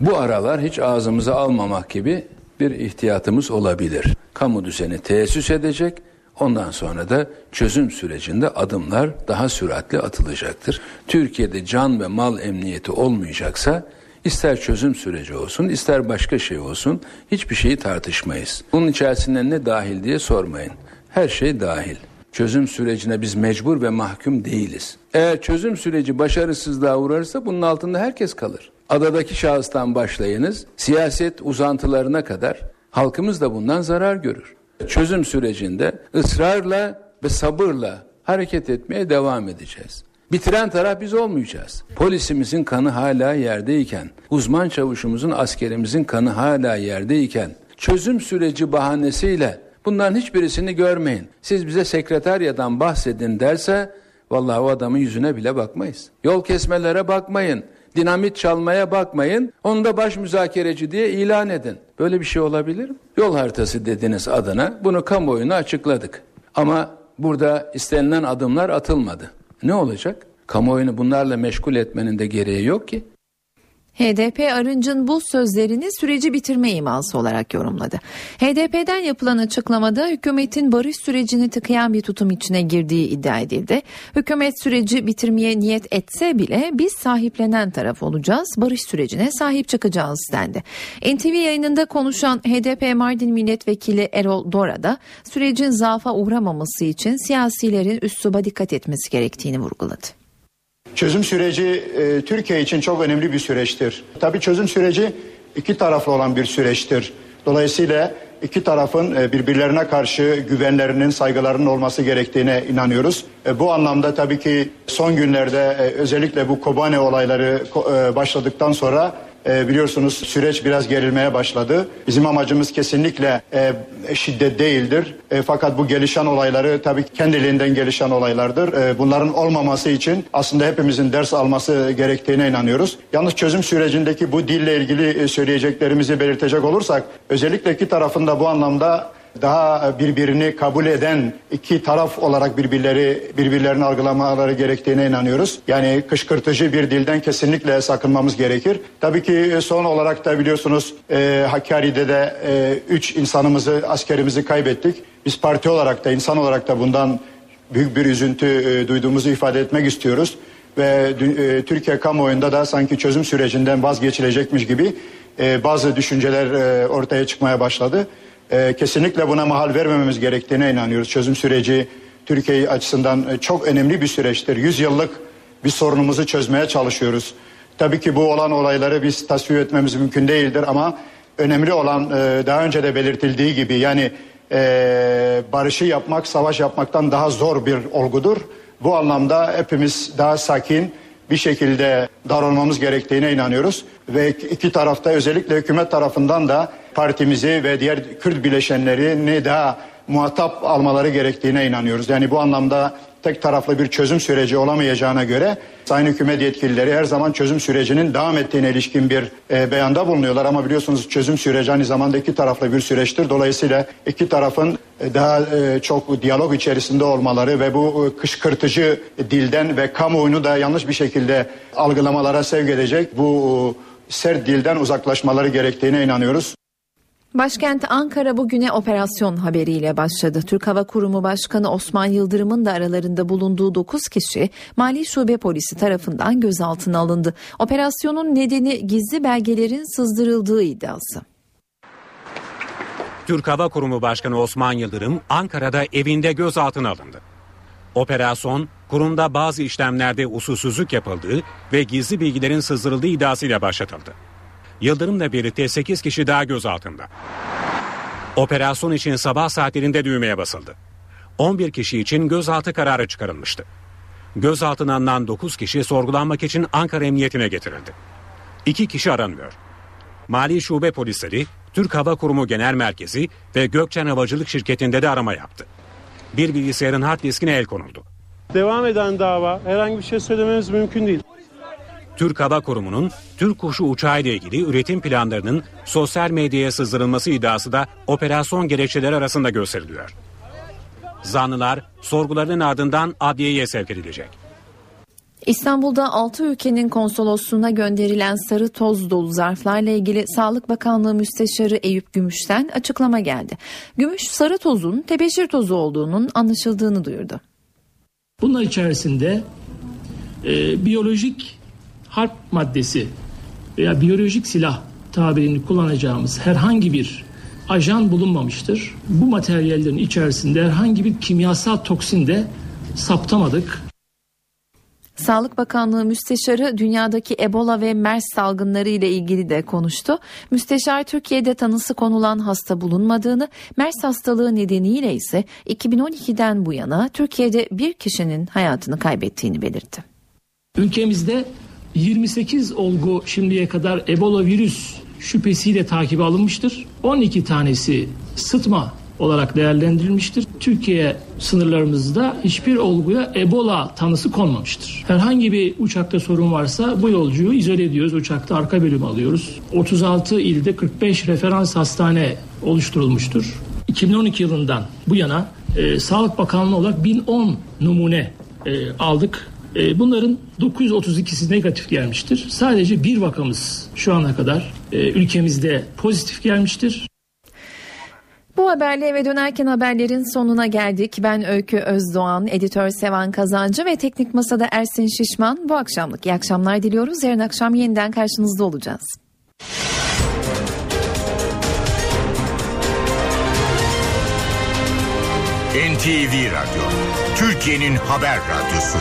bu aralar hiç ağzımıza almamak gibi bir ihtiyatımız olabilir. Kamu düzeni tesis edecek. Ondan sonra da çözüm sürecinde adımlar daha süratli atılacaktır. Türkiye'de can ve mal emniyeti olmayacaksa ister çözüm süreci olsun ister başka şey olsun hiçbir şeyi tartışmayız. Bunun içerisinde ne dahil diye sormayın. Her şey dahil. Çözüm sürecine biz mecbur ve mahkum değiliz. Eğer çözüm süreci başarısızlığa uğrarsa bunun altında herkes kalır. Adadaki şahıstan başlayınız, siyaset uzantılarına kadar halkımız da bundan zarar görür. Çözüm sürecinde ısrarla ve sabırla hareket etmeye devam edeceğiz. Bitiren taraf biz olmayacağız. Polisimizin kanı hala yerdeyken, uzman çavuşumuzun, askerimizin kanı hala yerdeyken, çözüm süreci bahanesiyle bunların hiçbirisini görmeyin. Siz bize sekreteryadan bahsedin derse, vallahi o adamın yüzüne bile bakmayız. Yol kesmelere bakmayın dinamit çalmaya bakmayın. Onu da baş müzakereci diye ilan edin. Böyle bir şey olabilir mi? Yol haritası dediniz adına bunu kamuoyuna açıkladık. Ama burada istenilen adımlar atılmadı. Ne olacak? Kamuoyunu bunlarla meşgul etmenin de gereği yok ki. HDP Arınç'ın bu sözlerini süreci bitirme iması olarak yorumladı. HDP'den yapılan açıklamada hükümetin barış sürecini tıkayan bir tutum içine girdiği iddia edildi. Hükümet süreci bitirmeye niyet etse bile biz sahiplenen taraf olacağız, barış sürecine sahip çıkacağız dendi. NTV yayınında konuşan HDP Mardin Milletvekili Erol Dora da sürecin zaafa uğramaması için siyasilerin üsluba dikkat etmesi gerektiğini vurguladı. Çözüm süreci e, Türkiye için çok önemli bir süreçtir. Tabii çözüm süreci iki taraflı olan bir süreçtir. Dolayısıyla iki tarafın e, birbirlerine karşı güvenlerinin, saygılarının olması gerektiğine inanıyoruz. E, bu anlamda tabii ki son günlerde e, özellikle bu Kobane olayları e, başladıktan sonra e, biliyorsunuz süreç biraz gerilmeye başladı. Bizim amacımız kesinlikle e, şiddet değildir. E, fakat bu gelişen olayları tabii kendiliğinden gelişen olaylardır. E, bunların olmaması için aslında hepimizin ders alması gerektiğine inanıyoruz. Yalnız çözüm sürecindeki bu dille ilgili e, söyleyeceklerimizi belirtecek olursak özellikle iki tarafında bu anlamda daha birbirini kabul eden iki taraf olarak birbirleri birbirlerini algılamaları gerektiğine inanıyoruz. Yani kışkırtıcı bir dilden kesinlikle sakınmamız gerekir. Tabii ki son olarak da biliyorsunuz e, Hakkari'de de e, üç insanımızı, askerimizi kaybettik. Biz parti olarak da insan olarak da bundan büyük bir üzüntü e, duyduğumuzu ifade etmek istiyoruz. Ve e, Türkiye kamuoyunda da sanki çözüm sürecinden vazgeçilecekmiş gibi e, bazı düşünceler e, ortaya çıkmaya başladı e, kesinlikle buna mahal vermememiz gerektiğine inanıyoruz. Çözüm süreci Türkiye açısından e, çok önemli bir süreçtir. Yüz yıllık bir sorunumuzu çözmeye çalışıyoruz. Tabii ki bu olan olayları biz tasvip etmemiz mümkün değildir ama önemli olan e, daha önce de belirtildiği gibi yani e, barışı yapmak savaş yapmaktan daha zor bir olgudur. Bu anlamda hepimiz daha sakin bir şekilde davranmamız gerektiğine inanıyoruz. Ve iki tarafta özellikle hükümet tarafından da partimizi ve diğer Kürt bileşenlerini daha muhatap almaları gerektiğine inanıyoruz. Yani bu anlamda tek taraflı bir çözüm süreci olamayacağına göre Sayın Hükümet yetkilileri her zaman çözüm sürecinin devam ettiğine ilişkin bir e, beyanda bulunuyorlar. Ama biliyorsunuz çözüm süreci aynı zamanda iki taraflı bir süreçtir. Dolayısıyla iki tarafın e, daha e, çok diyalog içerisinde olmaları ve bu e, kışkırtıcı dilden ve kamuoyunu da yanlış bir şekilde algılamalara sevk edecek bu e, sert dilden uzaklaşmaları gerektiğine inanıyoruz. Başkent Ankara bugüne operasyon haberiyle başladı. Türk Hava Kurumu Başkanı Osman Yıldırım'ın da aralarında bulunduğu 9 kişi Mali Şube Polisi tarafından gözaltına alındı. Operasyonun nedeni gizli belgelerin sızdırıldığı iddiası. Türk Hava Kurumu Başkanı Osman Yıldırım Ankara'da evinde gözaltına alındı. Operasyon, kurumda bazı işlemlerde usulsüzlük yapıldığı ve gizli bilgilerin sızdırıldığı iddiasıyla başlatıldı. Yıldırım'la birlikte 8 kişi daha gözaltında. Operasyon için sabah saatlerinde düğmeye basıldı. 11 kişi için gözaltı kararı çıkarılmıştı. Gözaltına alınan 9 kişi sorgulanmak için Ankara Emniyetine getirildi. 2 kişi aranıyor. Mali Şube Polisleri, Türk Hava Kurumu Genel Merkezi ve Gökçen Havacılık Şirketi'nde de arama yaptı. Bir bilgisayarın hard diskine el konuldu. Devam eden dava herhangi bir şey söylememiz mümkün değil. Türk Hava Kurumu'nun Türk kuşu uçağı ile ilgili üretim planlarının sosyal medyaya sızdırılması iddiası da operasyon gerekçeleri arasında gösteriliyor. Zanlılar sorgularının ardından adliyeye sevk edilecek. İstanbul'da 6 ülkenin konsolosluğuna gönderilen sarı toz dolu zarflarla ilgili Sağlık Bakanlığı Müsteşarı Eyüp Gümüş'ten açıklama geldi. Gümüş sarı tozun tebeşir tozu olduğunun anlaşıldığını duyurdu. Bunlar içerisinde e, biyolojik harp maddesi veya biyolojik silah tabirini kullanacağımız herhangi bir ajan bulunmamıştır. Bu materyallerin içerisinde herhangi bir kimyasal toksin de saptamadık. Sağlık Bakanlığı Müsteşarı dünyadaki Ebola ve MERS salgınları ile ilgili de konuştu. Müsteşar Türkiye'de tanısı konulan hasta bulunmadığını, MERS hastalığı nedeniyle ise 2012'den bu yana Türkiye'de bir kişinin hayatını kaybettiğini belirtti. Ülkemizde 28 olgu şimdiye kadar Ebola virüs şüphesiyle takibe alınmıştır. 12 tanesi sıtma olarak değerlendirilmiştir. Türkiye sınırlarımızda hiçbir olguya Ebola tanısı konmamıştır. Herhangi bir uçakta sorun varsa bu yolcuyu izole ediyoruz. Uçakta arka bölüm alıyoruz. 36 ilde 45 referans hastane oluşturulmuştur. 2012 yılından bu yana e, Sağlık Bakanlığı olarak 1010 numune e, aldık. E, bunların 932'si negatif gelmiştir. Sadece bir vakamız şu ana kadar e, ülkemizde pozitif gelmiştir. Bu haberle eve dönerken haberlerin sonuna geldik. Ben Öykü Özdoğan, editör Sevan Kazancı ve teknik masada Ersin Şişman. Bu akşamlık iyi akşamlar diliyoruz. Yarın akşam yeniden karşınızda olacağız. NTV Radyo, Türkiye'nin haber radyosu.